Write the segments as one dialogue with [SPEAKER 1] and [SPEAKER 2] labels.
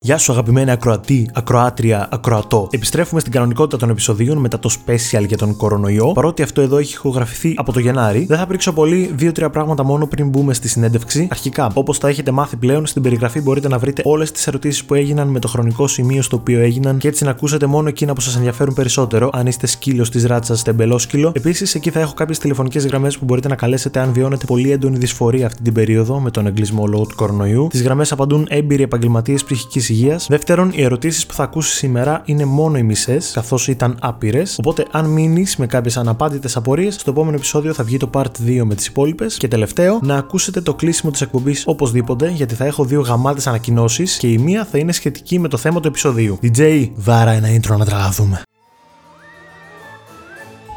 [SPEAKER 1] Γεια σου, αγαπημένη ακροατή, ακροάτρια, ακροατό. Επιστρέφουμε στην κανονικότητα των επεισοδίων μετά το special για τον κορονοϊό. Παρότι αυτό εδώ έχει ηχογραφηθεί από το Γενάρη, δεν θα πρίξω πολύ δύο-τρία πράγματα μόνο πριν μπούμε στη συνέντευξη. Αρχικά, όπως τα έχετε μάθει πλέον, στην περιγραφή μπορείτε να βρείτε όλες τις ερωτήσεις που έγιναν με το χρονικό σημείο στο οποίο έγιναν και έτσι να ακούσετε μόνο εκείνα που σας ενδιαφέρουν περισσότερο, αν είστε σκύλος της ράτσας τεμπελόσκυλο. Επίσης, εκεί θα έχω κάποιες τηλεφωνικές γραμμές που μπορείτε να καλέσετε αν βιώνετε πολύ έντονη δυσφορία αυτή την περίοδο με τον εγκλισμό λόγω του κορονοϊού. Τις γραμμές απαντούν έμπειροι επαγγελματίες ψυχικής υγείας. Δεύτερον, οι ερωτήσεις που θα ακούσεις σήμερα είναι μόνο οι μισές, καθώς ήταν άπειρες. Οπότε, αν μείνεις με κάποιες αναπάντητες απορίες, στο επόμενο επεισόδιο θα βγει το part 2 με τις υπόλοιπες. Και τελευταίο, να ακούσετε το κλείσιμο της εκπομπής οπωσδήποτε, γιατί θα έχω δύο γαμάτες ανακοινώσεις και η μία θα είναι σχετική με το θέμα του επεισοδίου. DJ, βάρα ένα intro να τραλαθούμε.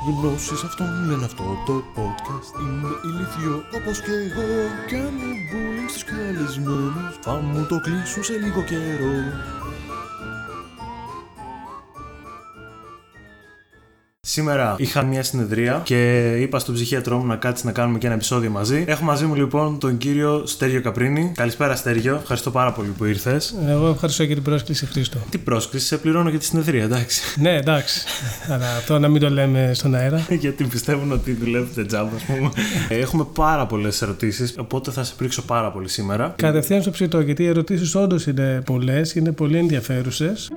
[SPEAKER 2] Γνώσεις αυτόν λένε αυτό το podcast Είναι ηλίθιο όπως και εγώ. Κάνω bullying στους καλεσμένους Θα μου το κλείσουν σε λίγο καιρό
[SPEAKER 1] Σήμερα είχα μια συνεδρία και είπα στον ψυχίατρό μου να κάτσει να κάνουμε και ένα επεισόδιο μαζί. Έχω μαζί μου λοιπόν τον κύριο Στέργιο Καπρίνη. Καλησπέρα, Στέργιο. Ευχαριστώ πάρα πολύ που ήρθες.
[SPEAKER 3] Εγώ ευχαριστώ για την πρόσκληση, Χρήστο.
[SPEAKER 1] Τι πρόσκληση, σε πληρώνω για τη συνεδρία, εντάξει.
[SPEAKER 3] ναι, εντάξει. Αλλά αυτό να μην το λέμε στον αέρα.
[SPEAKER 1] Γιατί πιστεύουν ότι δουλεύετε τζάμπα, ας πούμε. Έχουμε πάρα πολλές ερωτήσεις, οπότε θα σε πρίξω πάρα πολύ σήμερα.
[SPEAKER 3] Κατευθείαν στο ψητό, γιατί οι ερωτήσεις όντως είναι πολλές, είναι πολύ ενδιαφέρουσες.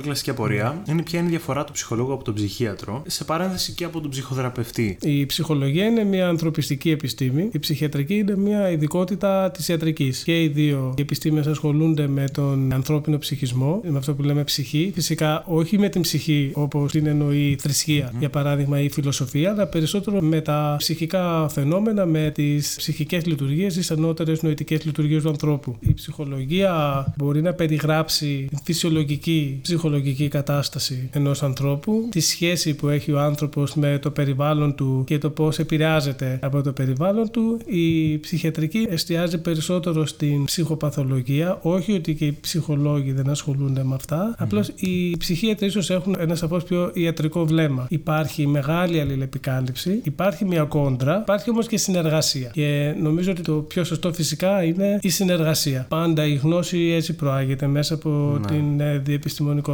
[SPEAKER 1] Πολύ κλασική απορία είναι ποια είναι η διαφορά του ψυχολόγου από τον ψυχίατρο, σε παρένθεση και από τον ψυχοθεραπευτή.
[SPEAKER 3] Η ψυχολογία είναι μια ανθρωπιστική επιστήμη, η ψυχιατρική είναι μια ειδικότητα της ιατρικής. Και οι δύο επιστήμες ασχολούνται με τον ανθρώπινο ψυχισμό, με αυτό που λέμε ψυχή. Φυσικά όχι με την ψυχή όπως την εννοεί θρησκεία, για παράδειγμα, ή φιλοσοφία, αλλά περισσότερο με τα ψυχικά φαινόμενα, με τις ψυχικές λειτουργίες, τις ανώτερες νοητικές λειτουργίες του ανθρώπου. Η ψυχολογία μπορεί να περιγράψει φυσιολογική ψυχολογική κατάσταση ενός ανθρώπου, τη σχέση που έχει ο άνθρωπος με το περιβάλλον του και το πώς επηρεάζεται από το περιβάλλον του. Η ψυχιατρική εστιάζει περισσότερο στην ψυχοπαθολογία, όχι ότι και οι ψυχολόγοι δεν ασχολούνται με αυτά. Mm. Απλώς οι ψυχίατροι ίσως έχουν ένα σαφώς πιο ιατρικό βλέμμα. Υπάρχει μεγάλη αλληλεπικάλυψη, υπάρχει μια κόντρα, υπάρχει όμως και συνεργασία. Και νομίζω ότι το πιο σωστό φυσικά είναι η συνεργασία. Πάντα η γνώση έτσι προάγεται μέσα από ναι. την ε,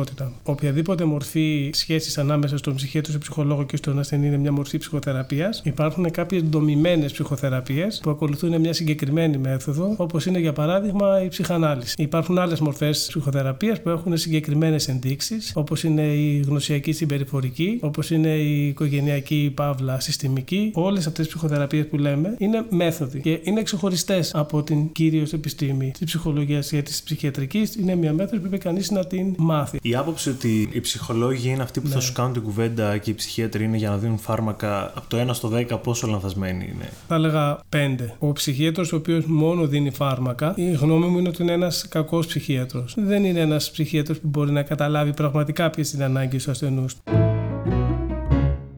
[SPEAKER 3] διεπιστημονικό Οποιαδήποτε μορφή σχέσης ανάμεσα στον ψυχίατρο, στον ψυχολόγο και στον ασθενή είναι μια μορφή ψυχοθεραπείας. Υπάρχουν κάποιες δομημένε ψυχοθεραπείες που ακολουθούν μια συγκεκριμένη μέθοδο, όπως είναι για παράδειγμα η ψυχανάλυση. Υπάρχουν άλλες μορφές ψυχοθεραπείας που έχουν συγκεκριμένες ενδείξεις, όπως είναι η γνωσιακή συμπεριφορική, όπως είναι η οικογενειακή παύλα συστημική. Όλες αυτές τις ψυχοθεραπείες που λέμε είναι μέθοδοι και είναι ξεχωριστές από την κυρίω επιστήμη της ψυχολογίας και της ψυχιατρικής. Είναι μια μέθοδος που πρέπει κανείς να την μάθει.
[SPEAKER 1] Η άποψη ότι οι ψυχολόγοι είναι αυτοί που ναι. θα σου κάνουν την κουβέντα και οι ψυχίατροι είναι για να δίνουν φάρμακα από το 1 στο 10, πόσο λανθασμένοι είναι;
[SPEAKER 3] Θα έλεγα 5. Ο ψυχίατρος ο οποίος μόνο δίνει φάρμακα, η γνώμη μου είναι ότι είναι ένας κακός ψυχίατρος. Δεν είναι ένας ψυχίατρος που μπορεί να καταλάβει πραγματικά ποιες είναι οι ανάγκες του ασθενούς.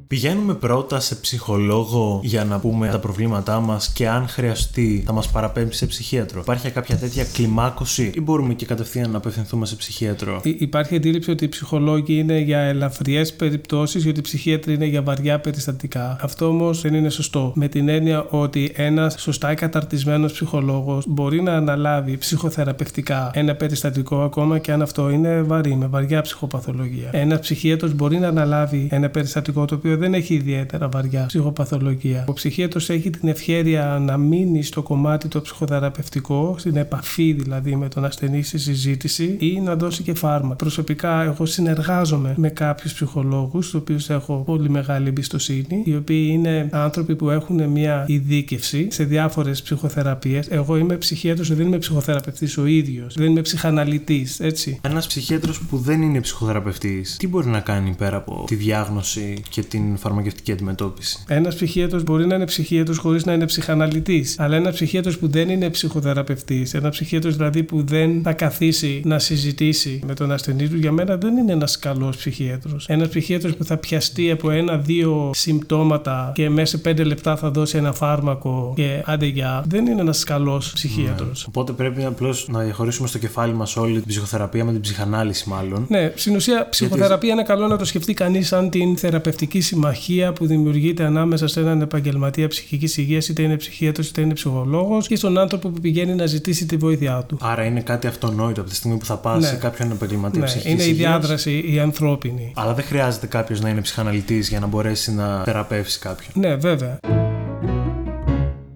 [SPEAKER 1] Πηγαίνουμε πρώτα σε ψυχολόγο για να πούμε τα προβλήματά μας και αν χρειαστεί θα μας παραπέμψει σε ψυχίατρο. Υπάρχει κάποια τέτοια κλιμάκωση ή μπορούμε και κατευθείαν να απευθυνθούμε σε ψυχίατρο;
[SPEAKER 3] υπάρχει αντίληψη ότι οι ψυχολόγοι είναι για ελαφριές περιπτώσεις και ότι οι ψυχίατροι είναι για βαριά περιστατικά. Αυτό όμως δεν είναι σωστό. Με την έννοια ότι ένας σωστά καταρτισμένος ψυχολόγος μπορεί να αναλάβει ψυχοθεραπευτικά ένα περιστατικό ακόμα και αν αυτό είναι βαρύ, με βαριά ψυχοπαθολογία. Ένας ψυχίατρος μπορεί να αναλάβει ένα περιστατικό το οποίο δεν έχει ιδιαίτερα βαριά ψυχοπαθολογία. Ο ψυχίατρο έχει την ευχαίρεια να μείνει στο κομμάτι το ψυχοθεραπευτικό, στην επαφή δηλαδή με τον ασθενή στη συζήτηση ή να δώσει και φάρμακα. Προσωπικά, εγώ συνεργάζομαι με κάποιους ψυχολόγους, του οποίους έχω πολύ μεγάλη εμπιστοσύνη, οι οποίοι είναι άνθρωποι που έχουν μια ειδίκευση σε διάφορες ψυχοθεραπείες. Εγώ είμαι ψυχίατρος, δεν είμαι ψυχοθεραπευτής ο ίδιος, δεν είμαι ψυχαναλυτής, έτσι.
[SPEAKER 1] Ένας ψυχίατρος που δεν είναι ψυχοθεραπευτής, τι μπορεί να κάνει πέρα από τη διάγνωση και την φαρμακευτική αντιμετώπιση.
[SPEAKER 3] Ένας ψυχίατρος μπορεί να είναι ψυχίατρος χωρίς να είναι ψυχαναλυτής. Αλλά ένα ψυχίατρος που δεν είναι ψυχοθεραπευτής, ένα ψυχίατρος δηλαδή που δεν θα καθίσει να συζητήσει με τον ασθενή του, για μένα δεν είναι ένας καλός ψυχίατρος. Ένας ψυχίατρος που θα πιαστεί από ένα-δύο συμπτώματα και μέσα σε πέντε λεπτά θα δώσει ένα φάρμακο και άντε για. Δεν είναι ένας καλός ψυχίατρος. Ναι.
[SPEAKER 1] Οπότε πρέπει απλώς να διαχωρίσουμε στο κεφάλι μας όλη την ψυχοθεραπεία με την ψυχανάλυση, μάλλον.
[SPEAKER 3] Ναι, στην ουσία ψυχοθεραπεία Γιατί... είναι καλό να το σκεφτεί κανείς σαν την θεραπευτική συμμετοχή συμμαχία που δημιουργείται ανάμεσα σε έναν επαγγελματία ψυχικής υγείας, είτε είναι ψυχίατρος είτε είναι ψυχολόγος, και στον άνθρωπο που πηγαίνει να ζητήσει τη βοήθειά του.
[SPEAKER 1] Άρα είναι κάτι αυτονόητο από τη στιγμή που θα πας
[SPEAKER 3] Ναι.
[SPEAKER 1] σε κάποιον επαγγελματία
[SPEAKER 3] Ναι,
[SPEAKER 1] ψυχικής
[SPEAKER 3] είναι η
[SPEAKER 1] υγείας.
[SPEAKER 3] διάδραση η ανθρώπινη.
[SPEAKER 1] Αλλά δεν χρειάζεται κάποιος να είναι ψυχαναλυτής για να μπορέσει να θεραπεύσει κάποιον.
[SPEAKER 3] Ναι, βέβαια.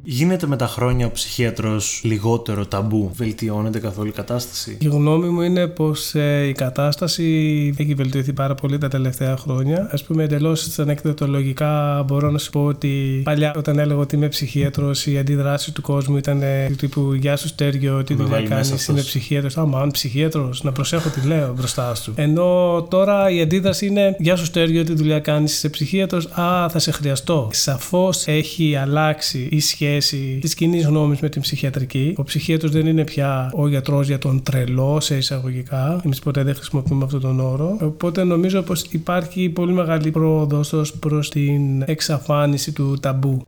[SPEAKER 1] Γίνεται με τα χρόνια ο ψυχίατρος λιγότερο ταμπού; Βελτιώνεται καθόλου η κατάσταση;
[SPEAKER 3] Η γνώμη μου είναι πως η κατάσταση έχει βελτιωθεί πάρα πολύ τα τελευταία χρόνια. Α πούμε, εντελώς ανεκδοτολογικά μπορώ να σου πω ότι παλιά, όταν έλεγα ότι είμαι ψυχίατρος, η αντίδραση του κόσμου ήταν ε, του τύπου Γεια σου, Στέργιο, τι
[SPEAKER 1] Με
[SPEAKER 3] δουλειά
[SPEAKER 1] βάλει μέσα
[SPEAKER 3] κάνεις,
[SPEAKER 1] αυτός.
[SPEAKER 3] είμαι ψυχίατρος. Άμα, αν ψυχίατρος, να προσέχω τι λέω μπροστά σου. Ενώ τώρα η αντίδραση είναι Γεια σου, Στέργιο, τι δουλειά κάνεις, είσαι ψυχίατρος. Α, θα σε χρειαστώ. Σαφώς έχει αλλάξει η σχέση της κοινή γνώμης με την ψυχιατρική. Ο ψυχίατρος δεν είναι πια ο γιατρός για τον τρελό, σε εισαγωγικά. Εμείς ποτέ δεν χρησιμοποιούμε αυτόν τον όρο. Οπότε νομίζω πως υπάρχει πολύ μεγάλη πρόοδος ως προς την εξαφάνιση του ταμπού.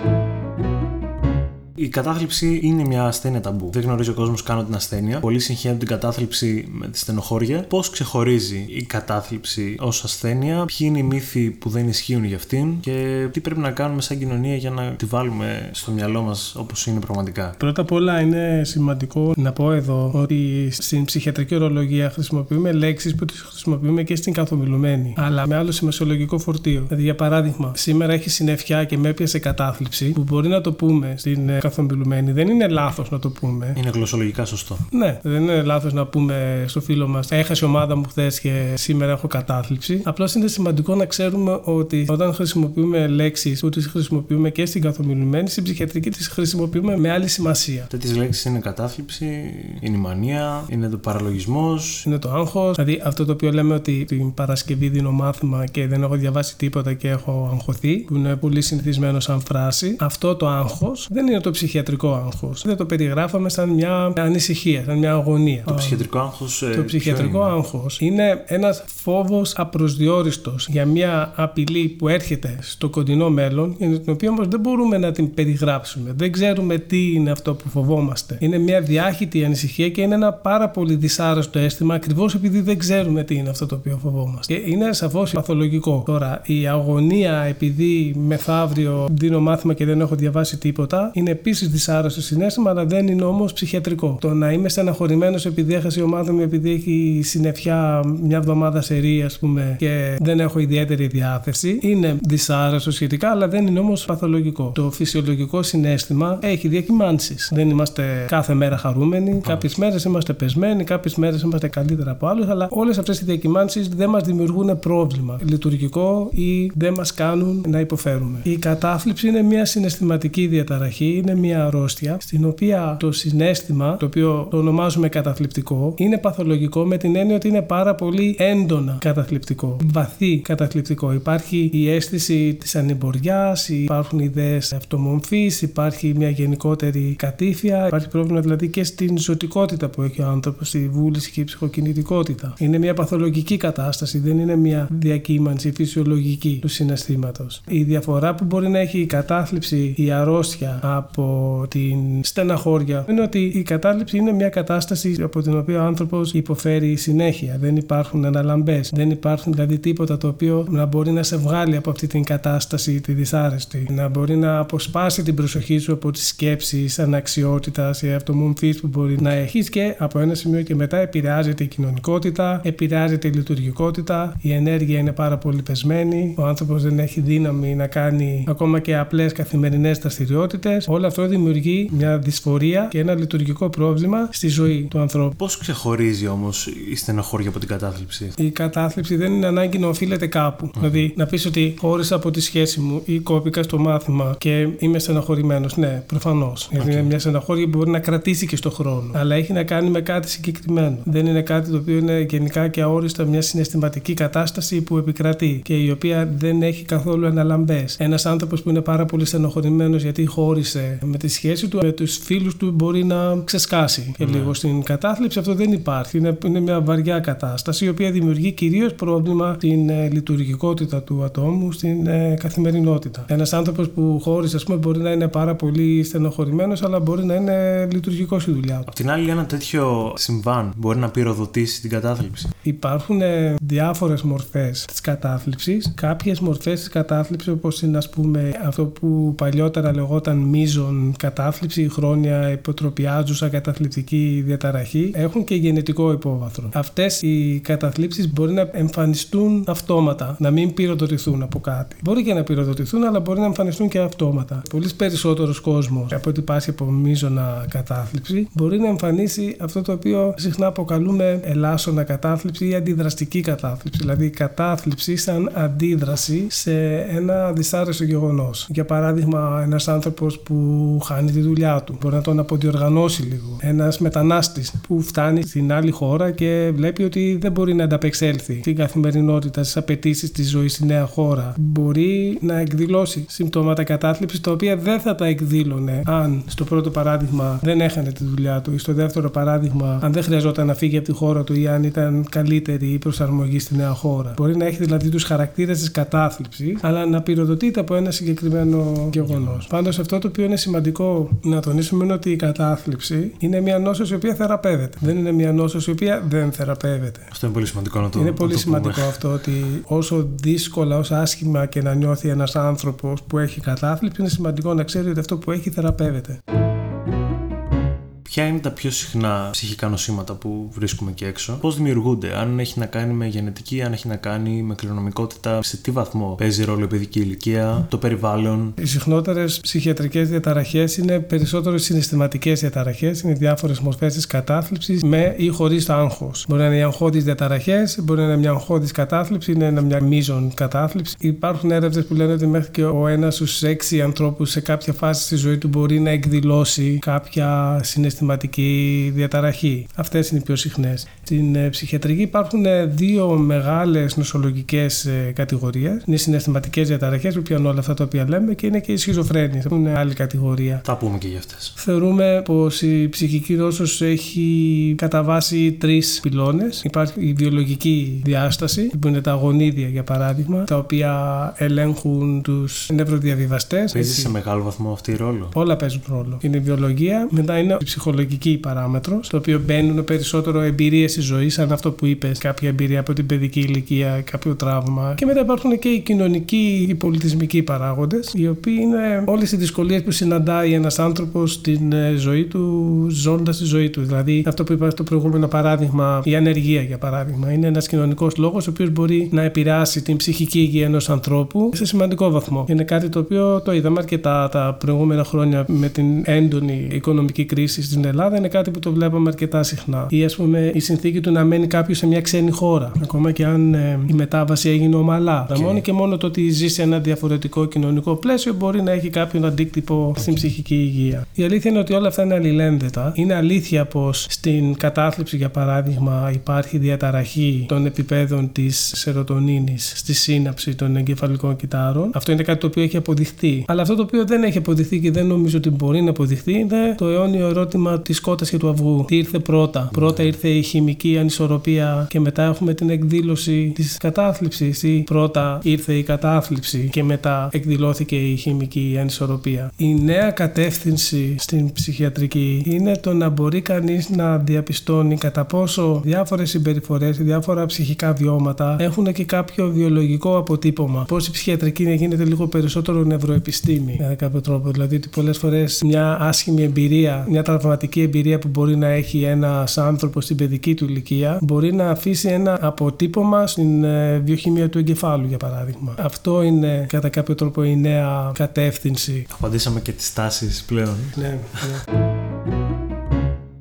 [SPEAKER 1] Η κατάθλιψη είναι μια ασθένεια ταμπού. Δεν γνωρίζει ο κόσμος καν την ασθένεια. Πολλοί συγχαίρουν την κατάθλιψη με τη στενοχώρια. Πώς ξεχωρίζει η κατάθλιψη ως ασθένεια, ποιοι είναι οι μύθοι που δεν ισχύουν για αυτήν και τι πρέπει να κάνουμε σαν κοινωνία για να τη βάλουμε στο μυαλό μας όπως είναι πραγματικά.
[SPEAKER 3] Πρώτα απ' όλα είναι σημαντικό να πω εδώ ότι στην ψυχιατρική ορολογία χρησιμοποιούμε λέξεις που τις χρησιμοποιούμε και στην καθομιλουμένη, αλλά με άλλο σημασιολογικό φορτίο. Δηλαδή, για παράδειγμα, σήμερα έχει συννεφιά και με έπιασε κατάθλιψη, που μπορεί να το πούμε στην ε, καθομιλουμένη. Δεν είναι λάθος να το πούμε.
[SPEAKER 1] Είναι γλωσσολογικά σωστό.
[SPEAKER 3] Ναι, δεν είναι λάθος να πούμε στο φίλο μας: Έχασε η ομάδα μου χθες και σήμερα έχω κατάθλιψη. Απλώς είναι σημαντικό να ξέρουμε ότι όταν χρησιμοποιούμε λέξεις που τις χρησιμοποιούμε και στην καθομιλουμένη, στην ψυχιατρική τις χρησιμοποιούμε με άλλη σημασία.
[SPEAKER 1] Τέτοιες λέξεις είναι κατάθλιψη, είναι η μανία, είναι το παραλογισμός.
[SPEAKER 3] Είναι το άγχος. Δηλαδή αυτό το οποίο λέμε ότι την Παρασκευή δίνω μάθημα και δεν έχω διαβάσει τίποτα και έχω αγχωθεί, που είναι πολύ συνηθισμένο σαν φράση. Αυτό το άγχος δεν είναι το ψυχιατρικό άγχος. Δεν το περιγράφαμε σαν μια ανησυχία, σαν μια αγωνία.
[SPEAKER 1] Το ψυχιατρικό άγχος.
[SPEAKER 3] Το ψυχιατρικό άγχος είναι ένας φόβος απροσδιόριστο για μια απειλή που έρχεται στο κοντινό μέλλον, για την οποία όμως δεν μπορούμε να την περιγράψουμε. Δεν ξέρουμε τι είναι αυτό που φοβόμαστε. Είναι μια διάχυτη ανησυχία και είναι ένα πάρα πολύ δυσάρεστο αίσθημα ακριβώς επειδή δεν ξέρουμε τι είναι αυτό το οποίο φοβόμαστε. Και είναι σαφώς παθολογικό. Τώρα, η αγωνία επειδή μεθαύριο δίνω μάθημα και δεν έχω διαβάσει τίποτα είναι επίσης δυσάρεστο συνέστημα, αλλά δεν είναι όμως ψυχιατρικό. Το να είμαι στεναχωρημένος επειδή έχασε η ομάδα μου, επειδή έχει συννεφιά μια εβδομάδα σε ρί, ας πούμε, και δεν έχω ιδιαίτερη διάθεση, είναι δυσάρεστο σχετικά, αλλά δεν είναι όμως παθολογικό. Το φυσιολογικό συνέστημα έχει διακυμάνσεις. Δεν είμαστε κάθε μέρα χαρούμενοι, κάποιες μέρες είμαστε πεσμένοι, κάποιες μέρες είμαστε καλύτερα από άλλους, αλλά όλες αυτές οι διακυμάνσεις δεν μας δημιουργούν πρόβλημα λειτουργικό ή δεν μας κάνουν να υποφέρουμε. Η κατάθλιψη είναι μια συναισθηματική διαταραχή, είναι μια αρρώστια, στην οποία το συνέστημα, το οποίο το ονομάζουμε καταθλιπτικό, είναι παθολογικό με την έννοια ότι είναι πάρα πολύ έντονα καταθλιπτικό, βαθύ καταθλιπτικό. Υπάρχει η αίσθηση της ανημποριά, υπάρχουν ιδέες αυτομομφής, υπάρχει μια γενικότερη κατήφια, υπάρχει πρόβλημα δηλαδή και στην ζωτικότητα που έχει ο άνθρωπος, στη βούληση και η ψυχοκινητικότητα. Είναι μια παθολογική κατάσταση, δεν είναι μια διακύμανση φυσιολογική του συναισθήματος. Η διαφορά που μπορεί να έχει η κατάθλιψη, η αρρώστια από την στεναχώρια είναι ότι η κατάθλιψη είναι μια κατάσταση από την οποία ο άνθρωπος υποφέρει συνέχεια. Δεν υπάρχουν αναλαμπές, δεν υπάρχουν δηλαδή τίποτα το οποίο να μπορεί να σε βγάλει από αυτή την κατάσταση τη δυσάρεστη. Να μπορεί να αποσπάσει την προσοχή σου από τις σκέψεις αναξιότητας ή αυτομομφή που μπορεί να έχεις και από ένα σημείο και μετά επηρεάζεται η κοινωνικότητα, επηρεάζεται η λειτουργικότητα, η ενέργεια είναι πάρα πολύ πεσμένη, ο άνθρωπος δεν έχει δύναμη να κάνει ακόμα και απλές καθημερινές δραστηριότητες. Όλο αυτό δημιουργεί μια δυσφορία και ένα λειτουργικό πρόβλημα στη ζωή του ανθρώπου.
[SPEAKER 1] Πώς ξεχωρίζει όμως η στενοχώρια από την κατάθλιψη;
[SPEAKER 3] Η κατάθλιψη δεν είναι ανάγκη να οφείλεται κάπου. Δηλαδή, να πεις ότι χώρισα από τη σχέση μου ή κόπηκα στο μάθημα και είμαι στεναχωρημένο. Ναι, προφανώς. Γιατί είναι μια στεναχώρια που μπορεί να κρατήσει και στο χρόνο. Αλλά έχει να κάνει με κάτι συγκεκριμένο. Δεν είναι κάτι το οποίο είναι γενικά και αόριστα μια συναισθηματική κατάσταση που επικρατεί και η οποία δεν έχει καθόλου αναλαμπές. Ένας άνθρωπος που είναι πάρα πολύ στενοχωρημένος γιατί χώρισε με τη σχέση του με τους φίλους του μπορεί να ξεσκάσει και
[SPEAKER 1] Ναι.
[SPEAKER 3] λίγο. Στην κατάθλιψη αυτό δεν υπάρχει. Είναι, είναι μια βαριά κατάσταση η οποία δημιουργεί κυρίως πρόβλημα στην ε, λειτουργικότητα του ατόμου στην ε, καθημερινότητα. Ένας άνθρωπος που χώρισε, ας πούμε, μπορεί να είναι πάρα πολύ στενοχωρημένος, αλλά μπορεί να είναι λειτουργικός στη δουλειά του.
[SPEAKER 1] Απ' την άλλη, ένα τέτοιο συμβάν μπορεί να πυροδοτήσει την κατάθλιψη;
[SPEAKER 3] Υπάρχουν ε, διάφορες μορφές της κατάθλιψης. Κάποιες μορφές της κατάθλιψης όπως είναι ας πούμε αυτό που παλιότερα λεγόταν μείζον κατάθλιψη, η χρόνια υποτροπιάζουσα καταθλιπτική διαταραχή έχουν και γενετικό υπόβαθρο. Αυτές οι καταθλίψεις μπορεί να εμφανιστούν αυτόματα, να μην πυροδοτηθούν από κάτι. Μπορεί και να πυροδοτηθούν αλλά μπορεί να εμφανιστούν και αυτόματα. Πολύ περισσότερος κόσμος από ό,τι πάσχει από μείζωνα κατάθλιψη μπορεί να εμφανίσει αυτό το οποίο συχνά αποκαλούμε ελάσσονα κατάθλιψη ή αντιδραστική κατάθλιψη. Δηλαδή κατάθλιψη σαν αντίδραση σε ένα δυσάρεστο γεγονός. Για παράδειγμα, ένας άνθρωπος που χάνει τη δουλειά του, μπορεί να τον αποδιοργανώσει λίγο. Ένας μετανάστης που φτάνει στην άλλη χώρα και βλέπει ότι δεν μπορεί να ανταπεξέλθει στην καθημερινότητα, στις απαιτήσεις της ζωής στη νέα χώρα. Μπορεί να εκδηλώσει συμπτώματα κατάθλιψης τα οποία δεν θα τα εκδήλωνε αν στο πρώτο παράδειγμα δεν έχανε τη δουλειά του ή στο δεύτερο παράδειγμα αν δεν χρειαζόταν να φύγει από τη χώρα του ή αν ήταν καλύτερη η προσαρμογή στη νέα χώρα. Μπορεί να έχει δηλαδή τους χαρακτήρες της κατάθλιψης, αλλά να πυροδοτείται από ένα συγκεκριμένο γεγονός. Πάντως, αυτό το οποίο είναι σημαντικό να τονίσουμε είναι ότι η κατάθλιψη είναι μια νόσος η οποία θεραπεύεται. Δεν είναι μια νόσος η οποία δεν θεραπεύεται.
[SPEAKER 1] Αυτό είναι πολύ σημαντικό να το
[SPEAKER 3] Είναι
[SPEAKER 1] να
[SPEAKER 3] πολύ
[SPEAKER 1] το
[SPEAKER 3] σημαντικό
[SPEAKER 1] πούμε.
[SPEAKER 3] αυτό ότι όσο δύσκολα, όσο άσχημα και να νιώθει ένας άνθρωπος που έχει κατάθλιψη, είναι σημαντικό να ξέρει ότι αυτό που έχει θεραπεύεται.
[SPEAKER 1] Ποια είναι τα πιο συχνά ψυχικά νοσήματα που βρίσκουμε και έξω, πώς δημιουργούνται, αν έχει να κάνει με γενετική, αν έχει να κάνει με κληρονομικότητα, σε τι βαθμό παίζει ρόλο η παιδική ηλικία, το περιβάλλον.
[SPEAKER 3] Οι συχνότερες ψυχιατρικές διαταραχές είναι περισσότερο συναισθηματικές διαταραχές, είναι διάφορες μορφές της κατάθλιψης με ή χωρίς το άγχος. Μπορεί να είναι οι αγχώδεις διαταραχές, μπορεί να είναι μια αγχώδης κατάθλιψη, είναι μια μείζον κατάθλιψη. Υπάρχουν έρευνες που λένε ότι μέχρι και ο ένας στους έξι ανθρώπους σε κάποια φάση στη ζωή του μπορεί να εκδηλώσει κάποια συναισθηματική διαταραχή. Αυτές είναι οι πιο συχνές. Στην ε, ψυχιατρική υπάρχουν ε, δύο μεγάλες νοσολογικές κατηγορίες. Είναι οι συναισθηματικές διαταραχές που πιάνουν όλα αυτά τα οποία λέμε και είναι και η σχιζοφρένεια, που είναι άλλη κατηγορία.
[SPEAKER 1] Θα πούμε και για αυτές.
[SPEAKER 3] Θεωρούμε πως η ψυχική νόσος έχει κατά βάση τρεις πυλώνες. Υπάρχει η βιολογική διάσταση, που είναι τα γονίδια για παράδειγμα, τα οποία ελέγχουν τους νευροδιαβιβαστές.
[SPEAKER 1] Παίζει
[SPEAKER 3] έτσι.
[SPEAKER 1] σε μεγάλο βαθμό αυτή ρόλο;
[SPEAKER 3] Όλα παίζουν ρόλο. Είναι η βιολογία, μετά είναι η ψυχολογική παράμετρος, στο οποίο μπαίνουν περισσότερο εμπειρίες της ζωής, σαν αυτό που είπες, κάποια εμπειρία από την παιδική ηλικία, κάποιο τραύμα. Και μετά υπάρχουν και οι κοινωνικοί, οι πολιτισμικοί παράγοντες, οι οποίοι είναι όλες οι δυσκολίες που συναντάει ένας άνθρωπος στην ε, ζωή του, ζώντας τη ζωή του. Δηλαδή, αυτό που είπα στο προηγούμενο παράδειγμα, η ανεργία για παράδειγμα, είναι ένας κοινωνικός λόγος, ο οποίος μπορεί να επηρεάσει την ψυχική υγεία ενός ανθρώπου σε σημαντικό βαθμό. Είναι κάτι το οποίο το είδαμε αρκετά τα προηγούμενα χρόνια με την έντονη οικονομική κρίση στην Ελλάδα. Είναι κάτι που το βλέπαμε αρκετά συχνά. Ή ας πούμε η συνθήκη του να μένει κάποιος σε μια ξένη χώρα. Ακόμα και αν ε, η μετάβαση έγινε ομαλά.
[SPEAKER 1] Και-
[SPEAKER 3] Μόνο και μόνο το ότι ζει σε ένα διαφορετικό κοινωνικό πλαίσιο μπορεί να έχει κάποιον αντίκτυπο στην ψυχική υγεία. Η αλήθεια είναι ότι όλα αυτά είναι αλληλένδετα. Είναι αλήθεια πως στην κατάθλιψη, για παράδειγμα, υπάρχει διαταραχή των επιπέδων της σερωτονίνης στη σύναψη των εγκεφαλικών κυτάρων. Αυτό είναι κάτι το οποίο έχει αποδειχθεί. Αλλά αυτό το οποίο δεν έχει αποδειχθεί και δεν νομίζω ότι μπορεί να αποδειχθεί είναι το αιώνιο ερώτημα της κότας και του αυγού. Τι ήρθε πρώτα. Πρώτα ήρθε η χημική ανισορροπία και μετά έχουμε την εκδήλωση της κατάθλιψης. Ή πρώτα ήρθε η κατάθλιψη και μετά εκδηλώθηκε η χημική ανισορροπία. Η νέα κατεύθυνση στην ψυχιατρική είναι το να μπορεί κανείς να διαπιστώνει κατά πόσο διάφορες συμπεριφορές, διάφορα ψυχικά βιώματα έχουν και κάποιο βιολογικό αποτύπωμα. Πώς η ψυχιατρική να γίνεται λίγο περισσότερο νευροεπιστήμη, κατά κάποιο τρόπο. Δηλαδή ότι πολλές φορές μια άσχημη εμπειρία, μια τραυματική εμπειρία που μπορεί να έχει ένας άνθρωπος στην παιδική του ηλικία, μπορεί να αφήσει ένα αποτύπωμα στην ε, βιοχημία του εγκεφάλου, για παράδειγμα. Αυτό είναι κατά κάποιο τρόπο η νέα κατεύθυνση.
[SPEAKER 1] Απαντήσαμε και τις τάσεις πλέον.
[SPEAKER 3] Ναι, ναι.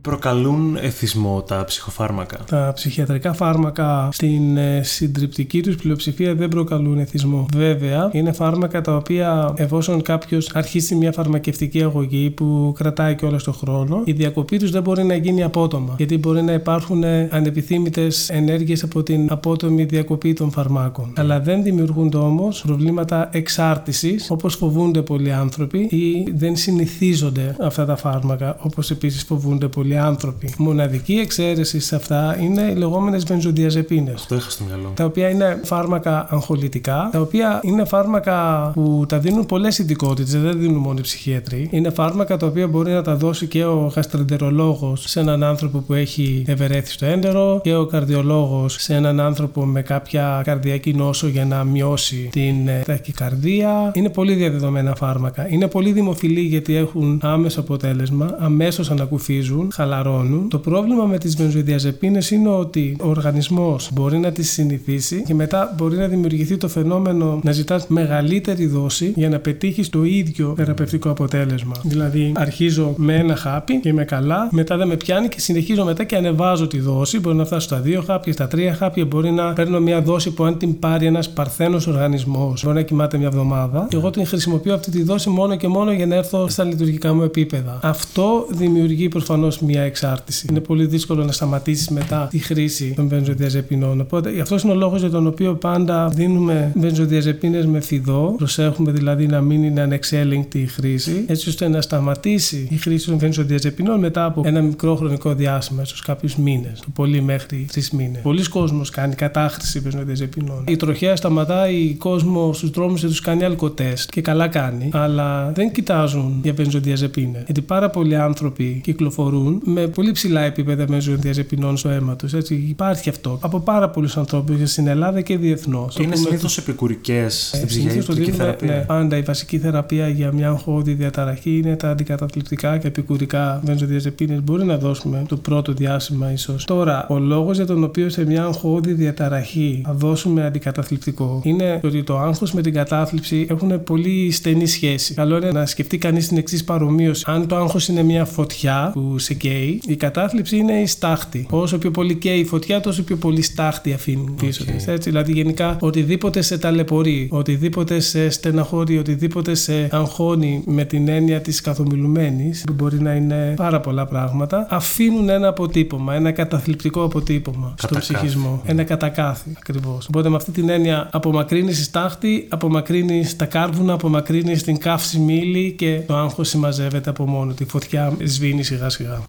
[SPEAKER 1] Προκαλούν εθισμό τα ψυχοφάρμακα;
[SPEAKER 3] Τα ψυχιατρικά φάρμακα στην ε, συντριπτική τους πλειοψηφία δεν προκαλούν εθισμό. Βέβαια, είναι φάρμακα τα οποία εφόσον κάποιος αρχίσει μια φαρμακευτική αγωγή που κρατάει και όλος τον χρόνο, η διακοπή τους δεν μπορεί να γίνει απότομα. Γιατί μπορεί να υπάρχουν ανεπιθύμητες ενέργειες από την απότομη διακοπή των φαρμάκων. Αλλά δεν δημιουργούνται όμως προβλήματα εξάρτησης όπως φοβούνται πολλοί άνθρωποι ή δεν συνηθίζονται αυτά τα φάρμακα όπως επίσης φοβούνται πολλοί άνθρωποι. Μοναδική εξαίρεση σε αυτά είναι οι λεγόμενες βενζοδιαζεπίνες.
[SPEAKER 1] Αυτό είχα στο μυαλό.
[SPEAKER 3] Τα οποία είναι φάρμακα αγχολητικά, τα οποία είναι φάρμακα που τα δίνουν πολλές ειδικότητες, δεν δίνουν μόνο οι ψυχίατροι. Είναι φάρμακα τα οποία μπορεί να τα δώσει και ο γαστρεντερολόγος σε έναν άνθρωπο που έχει ευερέθει έντερο και ο καρδιολόγος σε έναν άνθρωπο με κάποια καρδιακή νόσο για να μειώσει την ε, ταχυκαρδία. Είναι πολύ διαδεδομένα φάρμακα. Είναι πολύ δημοφιλή γιατί έχουν άμεσο αποτέλεσμα, αμέσως ανακουφίζουν, χαλαρώνουν. Το πρόβλημα με τις βενζοδιαζεπίνες είναι ότι ο οργανισμός μπορεί να τις συνηθίσει και μετά μπορεί να δημιουργηθεί το φαινόμενο να ζητάς μεγαλύτερη δόση για να πετύχεις το ίδιο θεραπευτικό αποτέλεσμα. Δηλαδή, αρχίζω με ένα χάπι και είμαι καλά, μετά δεν με πιάνει και συνεχίζω μετά και ανεβάζω τη δόση. Μπορεί να φτάσω στα δύο χάπια, στα τρία χάπια, μπορεί να παίρνω μια δόση που αν την πάρει ένας παρθένος οργανισμός μπορεί να κοιμάται μια εβδομάδα. Και εγώ την χρησιμοποιώ αυτή τη δόση μόνο και μόνο για να έρθω στα λειτουργικά μου επίπεδα. Αυτό δημιουργεί προφανώς μια εξάρτηση. Είναι πολύ δύσκολο να σταματήσεις μετά τη χρήση των βενζοδιαζεπινών. Οπότε αυτός είναι ο λόγος για τον οποίο πάντα δίνουμε βενζοδιαζεπίνες με φιδό. Προσέχουμε δηλαδή να μην είναι ανεξέλεγκτη η χρήση, έτσι ώστε να σταματήσει η χρήση των βενζοδιαζεπινών μετά από ένα μικρό χρονικό διάστημα, ίσως κάποιους μήνες, το πολύ μέχρι τρεις μήνες. Πολλοί κόσμοι κάνει κατάχρηση βενζοδιαζεπινών. Η τροχέα σταματάει κόσμος στους δρόμους και τους κάνει αλκοτέστ και καλά κάνει, αλλά δεν κοιτάζουν για βενζοδιαζεπίνες. Γιατί πάρα πολλοί άνθρωποι κυκλοφορούν με πολύ ψηλά επίπεδα βενζοδιαζεπινών στο αίμα τους. Υπάρχει αυτό από πάρα πολλούς ανθρώπους στην Ελλάδα και διεθνώς.
[SPEAKER 1] Και είναι συνήθως επικουρικές στην ε, ψυχιατρική θεραπεία.
[SPEAKER 3] Ναι, πάντα η βασική θεραπεία για μια αγχώδη διαταραχή είναι τα αντικαταθλιπτικά και επικουρικά βενζοδιαζεπίνες. Μπορεί να δώσουμε το πρώτο διάστημα ίσως. Τώρα, ο λόγος για τον οποίο σε μια αγχώδη διαταραχή θα δώσουμε αντικαταθλιπτικό είναι ότι το άγχος με την κατάθλιψη έχουν πολύ στενή σχέση. Καλό είναι να σκεφτεί κανείς την εξής παρομοίωση. Αν το άγχος είναι μια φωτιά που σε καίει, η κατάθλιψη είναι η στάχτη. Όσο πιο πολύ καίει η φωτιά, τόσο πιο πολύ στάχτη αφήνει πίσω okay. της. Έτσι, δηλαδή γενικά οτιδήποτε σε ταλαιπωρεί, οτιδήποτε σε στεναχωρεί, οτιδήποτε σε αγχώνει με την έννοια της καθομιλουμένης, που μπορεί να είναι πάρα πολλά πράγματα, αφήνουν ένα αποτύπωμα, ένα καταθλιπτικό αποτύπωμα στον ψυχισμό. Ένα κατακάθι ακριβώς. Οπότε με αυτή την έννοια απομακρύνεις η στάχτη, απομακρύνεις τα κάρβουνα, απομακρύνεις την καύση μήλη και το άγχος συμμαζεύεται από μόνο. Τη φωτιά σβήνει σιγά σιγά.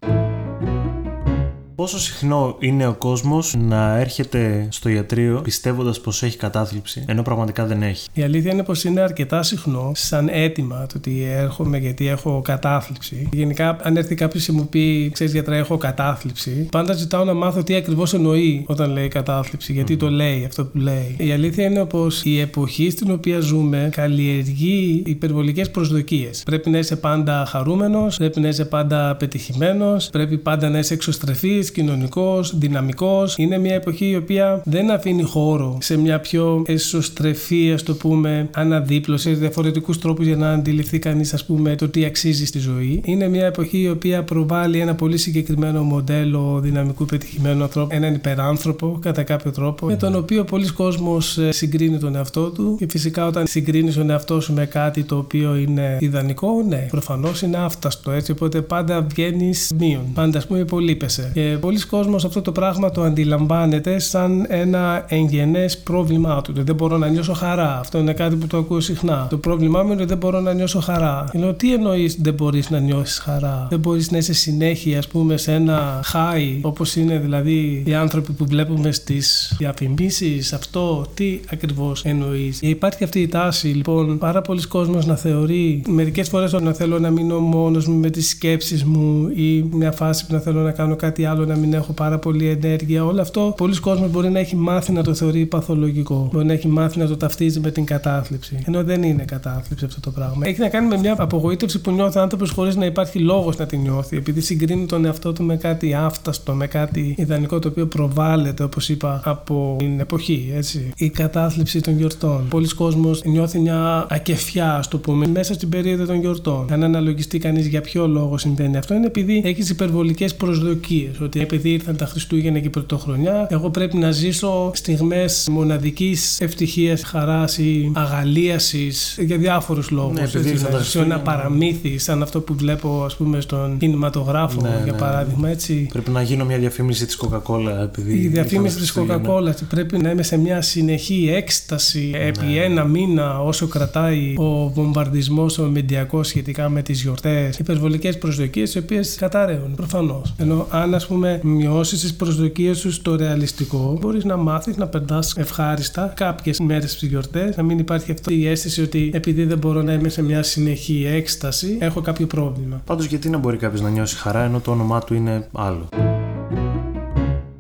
[SPEAKER 1] Πόσο συχνό είναι ο κόσμος να έρχεται στο ιατρείο πιστεύοντας πως έχει κατάθλιψη, ενώ πραγματικά δεν έχει;
[SPEAKER 3] Η αλήθεια είναι πως είναι αρκετά συχνό σαν αίτημα το ότι έρχομαι γιατί έχω κατάθλιψη. Γενικά, αν έρθει κάποιος και μου πει, ξέρεις γιατρά, έχω κατάθλιψη, πάντα ζητάω να μάθω τι ακριβώς εννοεί όταν λέει κατάθλιψη, γιατί το λέει αυτό που λέει. Η αλήθεια είναι πως η εποχή στην οποία ζούμε καλλιεργεί υπερβολικές προσδοκίες. Πρέπει να είσαι πάντα χαρούμενος, πρέπει να είσαι πάντα πετυχημένος, πρέπει πάντα να είσαι εξωστρεφής, κοινωνικός, δυναμικός. Είναι μια εποχή η οποία δεν αφήνει χώρο σε μια πιο εσωστρεφή, ας το πούμε, αναδίπλωση, διαφορετικούς τρόπους για να αντιληφθεί κανείς, ας πούμε, το τι αξίζει στη ζωή. Είναι μια εποχή η οποία προβάλλει ένα πολύ συγκεκριμένο μοντέλο δυναμικού πετυχημένου ανθρώπου, έναν υπεράνθρωπο κατά κάποιο τρόπο, με τον οποίο πολλοί κόσμος ε, συγκρίνει τον εαυτό του και φυσικά όταν συγκρίνεις τον εαυτό σου με κάτι το οποίο είναι ιδανικό, ναι, προφανώς είναι άφταστο έτσι, οπότε πάντα βγαίνεις μείον. Πάντα, ας πούμε, υπολείπεσαι. Και πολλοί κόσμος αυτό το πράγμα το αντιλαμβάνεται σαν ένα εγγενές πρόβλημά του. Δεν μπορώ να νιώσω χαρά. Αυτό είναι κάτι που το ακούω συχνά. Το πρόβλημά μου είναι ότι δεν μπορώ να νιώσω χαρά. Λέω τι εννοείς δεν μπορείς να νιώσεις χαρά; Δεν μπορείς να είσαι συνέχεια, ας πούμε, σε ένα high όπως είναι δηλαδή οι άνθρωποι που βλέπουμε στις διαφημίσεις; Αυτό τι ακριβώς εννοείς; Υπάρχει αυτή η τάση λοιπόν πάρα πολλοί κόσμος να θεωρεί μερικές φορές να θέλω να μείνω μόνος μου με τις σκέψεις μου ή μια φάση που να θέλω να κάνω κάτι άλλο Μπορεί να μην έχω πάρα πολύ ενέργεια. Όλο αυτό πολλοί κόσμοι μπορεί να έχει μάθει να το θεωρεί παθολογικό. Μπορεί να έχει μάθει να το ταυτίζει με την κατάθλιψη. Ενώ δεν είναι κατάθλιψη αυτό το πράγμα. Έχει να κάνει με μια απογοήτευση που νιώθει ο άνθρωπος χωρίς να υπάρχει λόγος να την νιώθει. Επειδή συγκρίνει τον εαυτό του με κάτι άφταστο, με κάτι ιδανικό το οποίο προβάλλεται, όπως είπα, από την εποχή. Έτσι. Η κατάθλιψη των γιορτών. Πολλοί κόσμοι νιώθει μια ακεφιά, ας το πούμε, μέσα στην περίοδο των γιορτών. Αν αναλογιστεί κανείς για ποιο λόγο συμβαίνει αυτό, είναι επειδή έχεις υπερβολικές προσδοκίες. Ότι επειδή ήρθαν τα Χριστούγεννα και η Πρωτοχρονιά, εγώ πρέπει να ζήσω στιγμές μοναδικής ευτυχίας, χαράς ή αγαλίασης για διάφορους λόγους. Ναι,
[SPEAKER 1] επειδή έτσι,
[SPEAKER 3] να ένα παραμύθι, σαν αυτό που βλέπω ας πούμε στον κινηματογράφο, ναι, για ναι, παράδειγμα. Έτσι.
[SPEAKER 1] Πρέπει να γίνω μια διαφήμιση της Coca-Cola. Επειδή
[SPEAKER 3] η διαφήμιση της Coca-Cola πρέπει να είμαι σε μια συνεχή έκσταση επί ναι. ένα μήνα όσο κρατάει ο βομβαρδισμός ο μεντιακό σχετικά με τις γιορτές. Υπερβολικές προσδοκίες οι οποίες καταραίουν προφανώς. Ενώ αν ας πούμε μειώσεις τι προσδοκίες σου στο ρεαλιστικό, μπορείς να μάθεις να περνάς ευχάριστα κάποιες μέρες στις γιορτές, να μην υπάρχει αυτή η αίσθηση ότι επειδή δεν μπορώ να είμαι σε μια συνεχή έκσταση, έχω κάποιο πρόβλημα.
[SPEAKER 1] Πάντως, γιατί να μπορεί κάποιος να νιώσει χαρά ενώ το όνομά του είναι άλλο;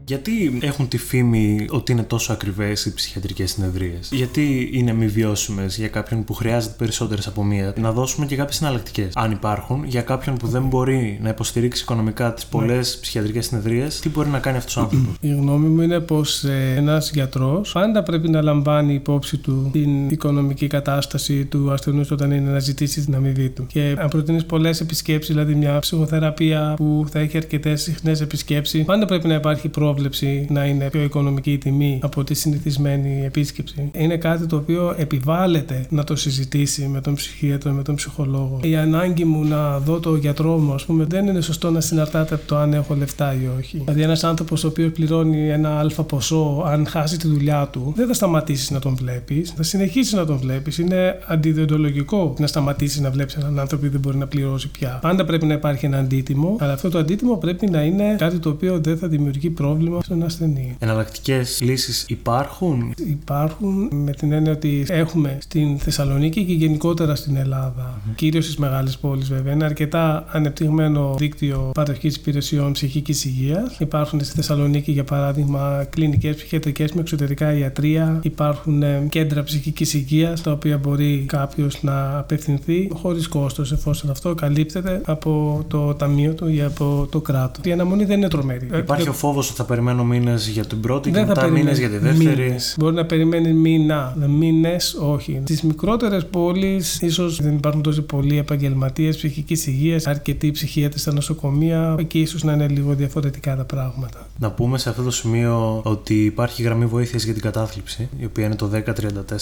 [SPEAKER 1] Γιατί έχουν τη φήμη ότι είναι τόσο ακριβές οι ψυχιατρικές συνεδρίες, Γιατί είναι μη βιώσιμες για κάποιον που χρειάζεται περισσότερες από μία, να δώσουμε και κάποιες εναλλακτικές. Αν υπάρχουν, για κάποιον που δεν μπορεί να υποστηρίξει οικονομικά τις πολλές ναι. ψυχιατρικές συνεδρίες, τι μπορεί να κάνει αυτός ο άνθρωπος;
[SPEAKER 3] Η γνώμη μου είναι πως ε, ένας γιατρός πάντα πρέπει να λαμβάνει υπόψη του την οικονομική κατάσταση του ασθενούς όταν είναι να ζητήσει την αμοιβή του. Και αν προτείνεις πολλές επισκέψεις, δηλαδή μια ψυχοθεραπεία που θα έχει αρκετές συχνές επισκέψεις, πάντα πρέπει να υπάρχει πρόβλημα πρόβλεψη να είναι πιο οικονομική η τιμή από τη συνηθισμένη επίσκεψη. Είναι κάτι το οποίο επιβάλλεται να το συζητήσει με τον ψυχίατρο, με τον ψυχολόγο. Η ανάγκη μου να δω το γιατρό μου, ας πούμε, δεν είναι σωστό να συναρτάται από το αν έχω λεφτά ή όχι. Δηλαδή, ένας άνθρωπος ο οποίος πληρώνει ένα αλφα ποσό, αν χάσει τη δουλειά του, δεν θα σταματήσει να τον βλέπεις, θα συνεχίσει να τον βλέπεις. Είναι αντιδιοντολογικό να σταματήσει να βλέπεις έναν άνθρωπο που δεν μπορεί να πληρώσει πια. Πάντα πρέπει να υπάρχει ένα αντίτιμο, αλλά αυτό το αντίτιμο πρέπει να είναι κάτι το οποίο δεν θα δημιουργεί πρόβλημα πρόβλημα στον ασθενή.
[SPEAKER 1] Εναλλακτικές λύσεις υπάρχουν;
[SPEAKER 3] Υπάρχουν με την έννοια ότι έχουμε στην Θεσσαλονίκη και γενικότερα στην Ελλάδα, mm-hmm. κυρίως στις μεγάλες πόλεις βέβαια, ένα αρκετά ανεπτυγμένο δίκτυο παροχής υπηρεσιών ψυχικής υγείας. Υπάρχουν στη Θεσσαλονίκη, για παράδειγμα, κλινικές ψυχιατρικές με εξωτερικά ιατρία. Υπάρχουν ε, κέντρα ψυχικής υγείας, τα οποία μπορεί κάποιος να απευθυνθεί χωρίς κόστος, εφόσον αυτό καλύπτεται από το ταμείο του ή από το κράτος. Η αναμονή δεν είναι τρομερή.
[SPEAKER 1] Υπάρχει ο φόβος ότι θα περιμένω μήνες για την πρώτη δεν και μετά μήνες για τη δεύτερη.
[SPEAKER 3] Μήνες. Μπορεί να περιμένει μήνα, μήνες όχι. Στις μικρότερες πόλεις ίσως δεν υπάρχουν τόσο πολλοί επαγγελματίες ψυχικής υγείας, αρκετοί ψυχίατρε στα νοσοκομεία. Εκεί ίσως να είναι λίγο διαφορετικά τα πράγματα.
[SPEAKER 1] Να πούμε σε αυτό το σημείο ότι υπάρχει γραμμή βοήθειας για την κατάθλιψη, η οποία είναι το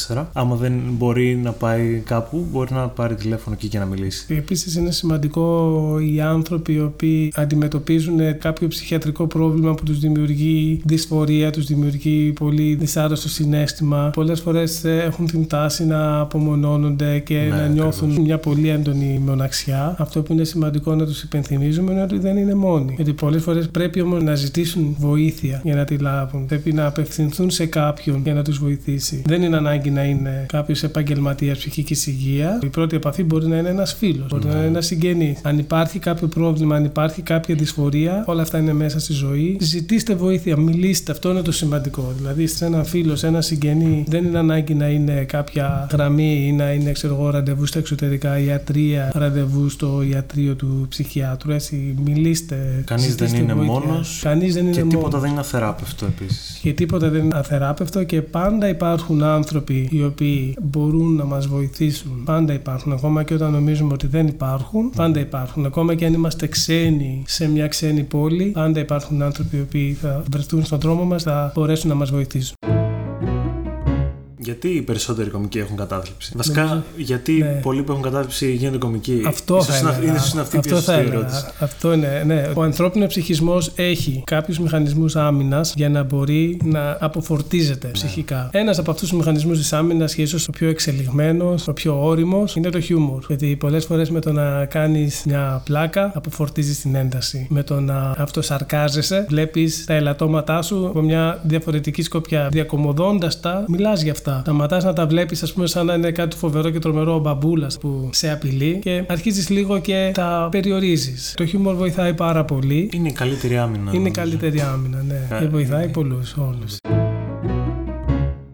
[SPEAKER 1] 1034. Άμα δεν μπορεί να πάει κάπου, μπορεί να πάρει τηλέφωνο εκεί και να μιλήσει.
[SPEAKER 3] Επίσης είναι σημαντικό οι άνθρωποι οι οποίοι αντιμετωπίζουν κάποιο ψυχιατρικό πρόβλημα που τους δημιουργεί δημιουργεί δυσφορία, τους δημιουργεί πολύ δυσάρεστο συνέστημα. Πολλές φορές ε, έχουν την τάση να απομονώνονται και ναι, να νιώθουν μια πολύ έντονη μοναξιά. Αυτό που είναι σημαντικό να τους υπενθυμίζουμε είναι ότι δεν είναι μόνοι. Γιατί πολλές φορές πρέπει όμως να ζητήσουν βοήθεια για να τη λάβουν. Πρέπει να απευθυνθούν σε κάποιον για να τους βοηθήσει. Δεν είναι ανάγκη να είναι κάποιος επαγγελματίας ψυχικής υγείας. Η πρώτη επαφή μπορεί να είναι ένας φίλος, μπορεί να είναι ένας συγγενής. Αν υπάρχει κάποιο πρόβλημα, αν υπάρχει κάποια δυσφορία, όλα αυτά είναι μέσα στη ζωή. Ζητήστε βοήθεια, μιλήστε. Αυτό είναι το σημαντικό. Δηλαδή, σε ένα φίλο, σε ένα συγγενή, δεν είναι ανάγκη να είναι κάποια γραμμή ή να είναι ξέρω εγώ, ραντεβού στα εξωτερικά ιατρία, ραντεβού στο ιατρείο του ψυχιάτρου. Έτσι, μιλήστε.
[SPEAKER 1] Κανείς δεν είναι μόνος.
[SPEAKER 3] Κανείς δεν είναι
[SPEAKER 1] Και τίποτα δεν είναι αθεράπευτο επίσης.
[SPEAKER 3] Και τίποτα δεν είναι αθεράπευτο και πάντα υπάρχουν άνθρωποι οι οποίοι μπορούν να μας βοηθήσουν. Πάντα υπάρχουν. Ακόμα και όταν νομίζουμε ότι δεν υπάρχουν, πάντα υπάρχουν. Ακόμα και αν είμαστε ξένοι σε μια ξένη πόλη, πάντα υπάρχουν άνθρωποι οι οποίοι θα βρεθούν στον δρόμο μας θα μπορέσουν να μας βοηθήσουν.
[SPEAKER 1] Γιατί οι περισσότεροι κομικοί έχουν κατάθλιψη; Βασικά, γιατί ναι. πολλοί που έχουν κατάθλιψη γίνονται κομικοί;
[SPEAKER 3] Αυτό ίσως θα
[SPEAKER 1] είναι, ίσως είναι αυτή αυτό θα ερώτηση.
[SPEAKER 3] Αυτό είναι, ναι. Ο ανθρώπινο ψυχισμός έχει κάποιους μηχανισμούς άμυνας για να μπορεί να αποφορτίζεται ναι. ψυχικά. Ένας από αυτούς τους μηχανισμούς της άμυνας και ίσως ο πιο εξελιγμένος, ο πιο όριμος, είναι το χιούμορ. Γιατί πολλές φορές με το να κάνεις μια πλάκα αποφορτίζεις την ένταση. Με το να αυτοσαρκάζεσαι, βλέπεις τα ελαττώματά σου από μια διαφορετική σκοπιά. Διακομωδώντας τα, μιλάς για αυτά αυτά. Σταματά να τα βλέπεις, ας πούμε, σαν να είναι κάτι φοβερό και τρομερό ο μπαμπούλας που σε απειλεί και αρχίζεις λίγο και τα περιορίζεις. Το χιούμορ βοηθάει πάρα πολύ.
[SPEAKER 1] Είναι η καλύτερη άμυνα.
[SPEAKER 3] Είναι
[SPEAKER 1] νομίζω.
[SPEAKER 3] η καλύτερη άμυνα, ναι.
[SPEAKER 1] Ε,
[SPEAKER 3] και βοηθάει
[SPEAKER 1] είναι.
[SPEAKER 3] πολλούς όλους.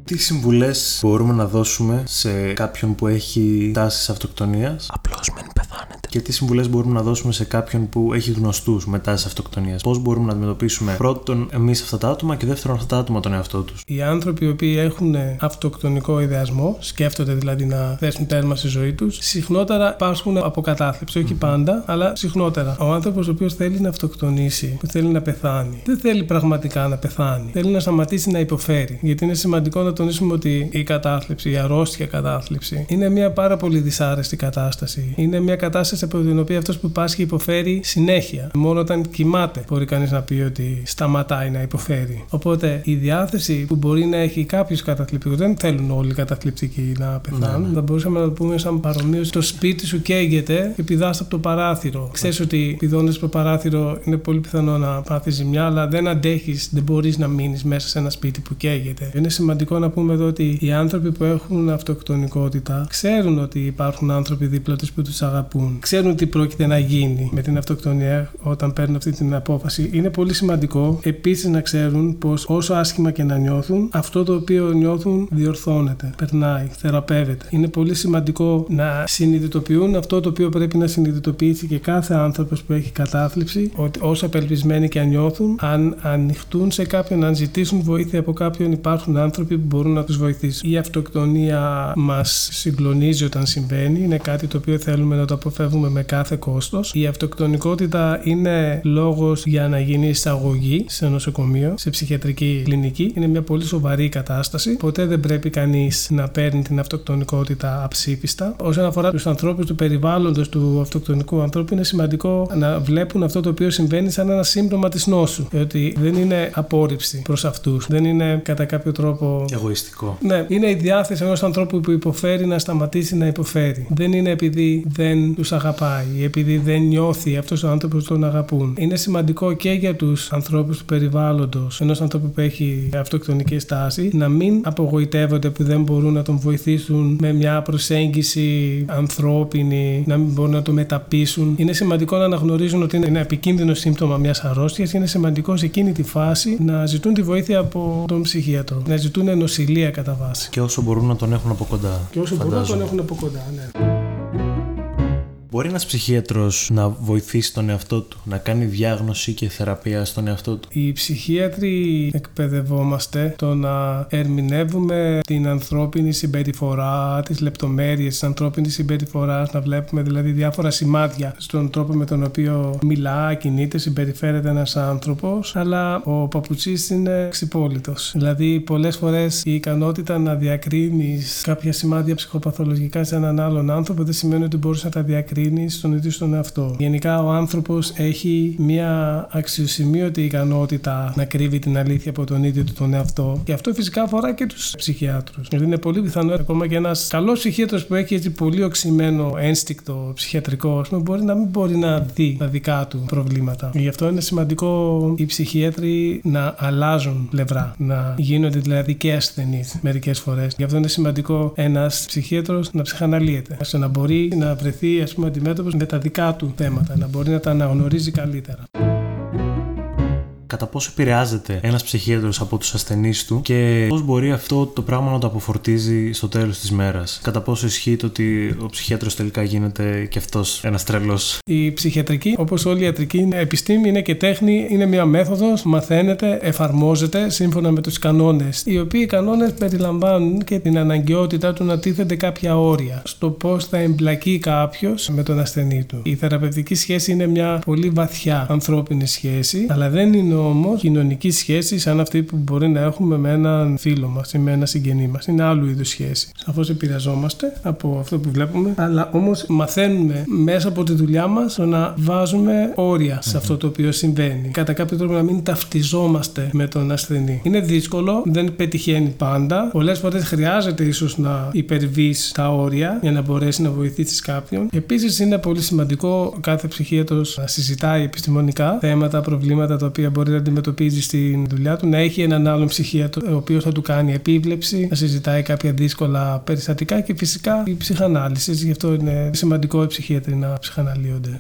[SPEAKER 1] Τι συμβουλές μπορούμε να δώσουμε σε κάποιον που έχει τάσεις αυτοκτονίας;
[SPEAKER 2] Απλώς μην πεθάνετε.
[SPEAKER 1] Και τι συμβουλές μπορούμε να δώσουμε σε κάποιον που έχει γνωστούς με τάσεις αυτοκτονίας. Πώς μπορούμε να αντιμετωπίσουμε πρώτον εμείς αυτά τα άτομα και δεύτερον αυτά τα άτομα τον εαυτό τους.
[SPEAKER 3] Οι άνθρωποι οι οποίοι έχουν αυτοκτονικό ιδεασμό, σκέφτονται δηλαδή να θέσουν τέρμα στη ζωή τους, συχνότερα πάσχουν από κατάθλιψη. Όχι πάντα, αλλά συχνότερα. Ο άνθρωπος ο οποίος θέλει να αυτοκτονήσει, που θέλει να πεθάνει, δεν θέλει πραγματικά να πεθάνει. Θέλει να σταματήσει να υποφέρει. Γιατί είναι σημαντικό να τονίσουμε ότι η κατάθλιψη, η αρρώστια κατάθλιψη, είναι μια πάρα πολύ δυσάρεστη κατάσταση. Είναι μια κατάσταση από την οποία αυτός που πάσχει υποφέρει συνέχεια. Μόνο όταν κοιμάται μπορεί κανείς να πει ότι σταματάει να υποφέρει. Οπότε η διάθεση που μπορεί να έχει κάποιος καταθλιπτικός, δεν θέλουν όλοι οι καταθλιπτικοί να πεθάνουν.
[SPEAKER 1] Ναι.
[SPEAKER 3] Θα μπορούσαμε να το πούμε σαν παρομοίωση. Το σπίτι σου καίγεται και πηδά από το παράθυρο. Ξέρεις ότι πηδώνει από το παράθυρο είναι πολύ πιθανό να πάθεις ζημιά, αλλά δεν αντέχεις, δεν μπορείς να μείνεις μέσα σε ένα σπίτι που καίγεται. Είναι σημαντικό να πούμε εδώ ότι οι άνθρωποι που έχουν αυτοκτονικότητα ξέρουν ότι υπάρχουν άνθρωποι δίπλα τους που τους αγαπούν. Ξέρουν τι πρόκειται να γίνει με την αυτοκτονία όταν παίρνουν αυτή την απόφαση. Είναι πολύ σημαντικό επίσης να ξέρουν πως όσο άσχημα και να νιώθουν, αυτό το οποίο νιώθουν διορθώνεται, περνάει, θεραπεύεται. Είναι πολύ σημαντικό να συνειδητοποιούν αυτό το οποίο πρέπει να συνειδητοποιήσει και κάθε άνθρωπος που έχει κατάθλιψη, ότι όσο απελπισμένοι και αν νιώθουν, αν ανοιχτούν σε κάποιον, αν ζητήσουν βοήθεια από κάποιον, υπάρχουν άνθρωποι που μπορούν να τους βοηθήσουν. Η αυτοκτονία μας συγκλονίζει όταν συμβαίνει, είναι κάτι το οποίο θέλουμε να το αποφεύγουμε με κάθε κόστος. Η αυτοκτονικότητα είναι λόγος για να γίνει εισαγωγή σε νοσοκομείο, σε ψυχιατρική κλινική. Είναι μια πολύ σοβαρή κατάσταση. Ποτέ δεν πρέπει κανείς να παίρνει την αυτοκτονικότητα αψήφιστα. Όσον αφορά τους ανθρώπους του περιβάλλοντος του αυτοκτονικού ανθρώπου, είναι σημαντικό να βλέπουν αυτό το οποίο συμβαίνει σαν ένα σύμπτωμα της νόσου. Ότι δεν είναι απόρριψη προς αυτούς. Δεν είναι κατά κάποιο τρόπο
[SPEAKER 1] Εγωιστικό.
[SPEAKER 3] ναι, είναι η διάθεση ενός ανθρώπου που υποφέρει να σταματήσει να υποφέρει. Δεν είναι επειδή δεν τους αγαπάει ή επειδή δεν νιώθει αυτός ο άνθρωπος που τον αγαπούν. Είναι σημαντικό και για τους ανθρώπους του περιβάλλοντος ενός ανθρώπου που έχει αυτοκτονική στάση να μην απογοητεύονται που δεν μπορούν να τον βοηθήσουν με μια προσέγγιση ανθρώπινη, να μην μπορούν να το μεταπίσουν. Είναι σημαντικό να αναγνωρίζουν ότι είναι ένα επικίνδυνο σύμπτωμα μιας αρρώστιας. Είναι σημαντικό σε εκείνη τη φάση να ζητούν τη βοήθεια από τον ψυχίατρο. Να ζητούν νοσηλεία κατά βάση.
[SPEAKER 1] Και όσο μπορούν να τον έχουν από κοντά.
[SPEAKER 3] Και όσο μπορούν να τον
[SPEAKER 1] φαντάζομαι.
[SPEAKER 3] έχουν από κοντά, ναι.
[SPEAKER 1] Μπορεί ένας ψυχίατρος να βοηθήσει τον εαυτό του, να κάνει διάγνωση και θεραπεία στον εαυτό του;
[SPEAKER 3] Οι ψυχίατροι εκπαιδευόμαστε το να ερμηνεύουμε την ανθρώπινη συμπεριφορά, τις λεπτομέρειες της ανθρώπινης συμπεριφοράς, να βλέπουμε δηλαδή διάφορα σημάδια στον τρόπο με τον οποίο μιλά, κινείται, συμπεριφέρεται ένας άνθρωπος, αλλά ο παπουτσής είναι ξυπόλυτος. Δηλαδή πολλές φορές η ικανότητα να διακρίνεις κάποια σημάδια ψυχοπαθολογικά σε έναν άλλον άνθρωπο δεν σημαίνει ότι μπορείς να τα διακρίνεις στον ίδιο στον εαυτό. Γενικά ο άνθρωπος έχει μια αξιοσημείωτη ικανότητα να κρύβει την αλήθεια από τον ίδιο του τον εαυτό και αυτό φυσικά αφορά και τους ψυχιάτρους. Δηλαδή είναι πολύ πιθανό ακόμα και ένας καλός ψυχίατρος που έχει έτσι πολύ οξυμένο ένστικτο ψυχιατρικό ας πούμε, μπορεί να μην μπορεί να δει τα δικά του προβλήματα. Γι' αυτό είναι σημαντικό οι ψυχίατροι να αλλάζουν πλευρά, να γίνονται δηλαδή και ασθενείς μερικές φορές. Γι' αυτό είναι σημαντικό ένας ψυχίατρος να ψυχαναλύεται, ώστε να μπορεί να βρεθεί ας πούμε, αντιμέτωπος με τα δικά του θέματα, να μπορεί να τα αναγνωρίζει καλύτερα.
[SPEAKER 1] Κατά πόσο επηρεάζεται ένας ψυχίατρος από τους ασθενείς του και πώς μπορεί αυτό το πράγμα να το αποφορτίζει στο τέλος της μέρας. Κατά πόσο ισχύει το ότι ο ψυχίατρος τελικά γίνεται και αυτός ένας τρελός.
[SPEAKER 3] Η ψυχιατρική, όπως όλη η ιατρική, είναι επιστήμη, είναι και τέχνη, είναι μια μέθοδος, μαθαίνεται, εφαρμόζεται σύμφωνα με τους κανόνες. Οι οποίοι κανόνες περιλαμβάνουν και την αναγκαιότητα του να τίθενται κάποια όρια στο πώς θα εμπλακεί κάποιος με τον ασθενή του. Η θεραπευτική σχέση είναι μια πολύ βαθιά ανθρώπινη σχέση, αλλά δεν είναι όμως κοινωνικής σχέσης σαν αυτή που μπορεί να έχουμε με έναν φίλο μας ή με ένα συγγενή μας. Είναι άλλου είδους σχέση. Σαφώς επηρεαζόμαστε από αυτό που βλέπουμε, αλλά όμως μαθαίνουμε μέσα από τη δουλειά μας να βάζουμε όρια σε αυτό το οποίο συμβαίνει. Κατά κάποιο τρόπο να μην ταυτιζόμαστε με τον ασθενή. Είναι δύσκολο, δεν πετυχαίνει πάντα. Πολλές φορές χρειάζεται ίσως να υπερβείς τα όρια για να μπορέσει να βοηθήσεις κάποιον. Επίσης, είναι πολύ σημαντικό κάθε ψυχίατρος να συζητάει επιστημονικά θέματα, προβλήματα τα οποία μπορεί μπορεί να αντιμετωπίζει στην δουλειά του, να έχει έναν άλλον ψυχίατρο ο οποίος θα του κάνει επίβλεψη, να συζητάει κάποια δύσκολα περιστατικά και φυσικά η ψυχανάλυση. Γι' αυτό είναι σημαντικό οι ψυχίατροι να ψυχαναλύονται.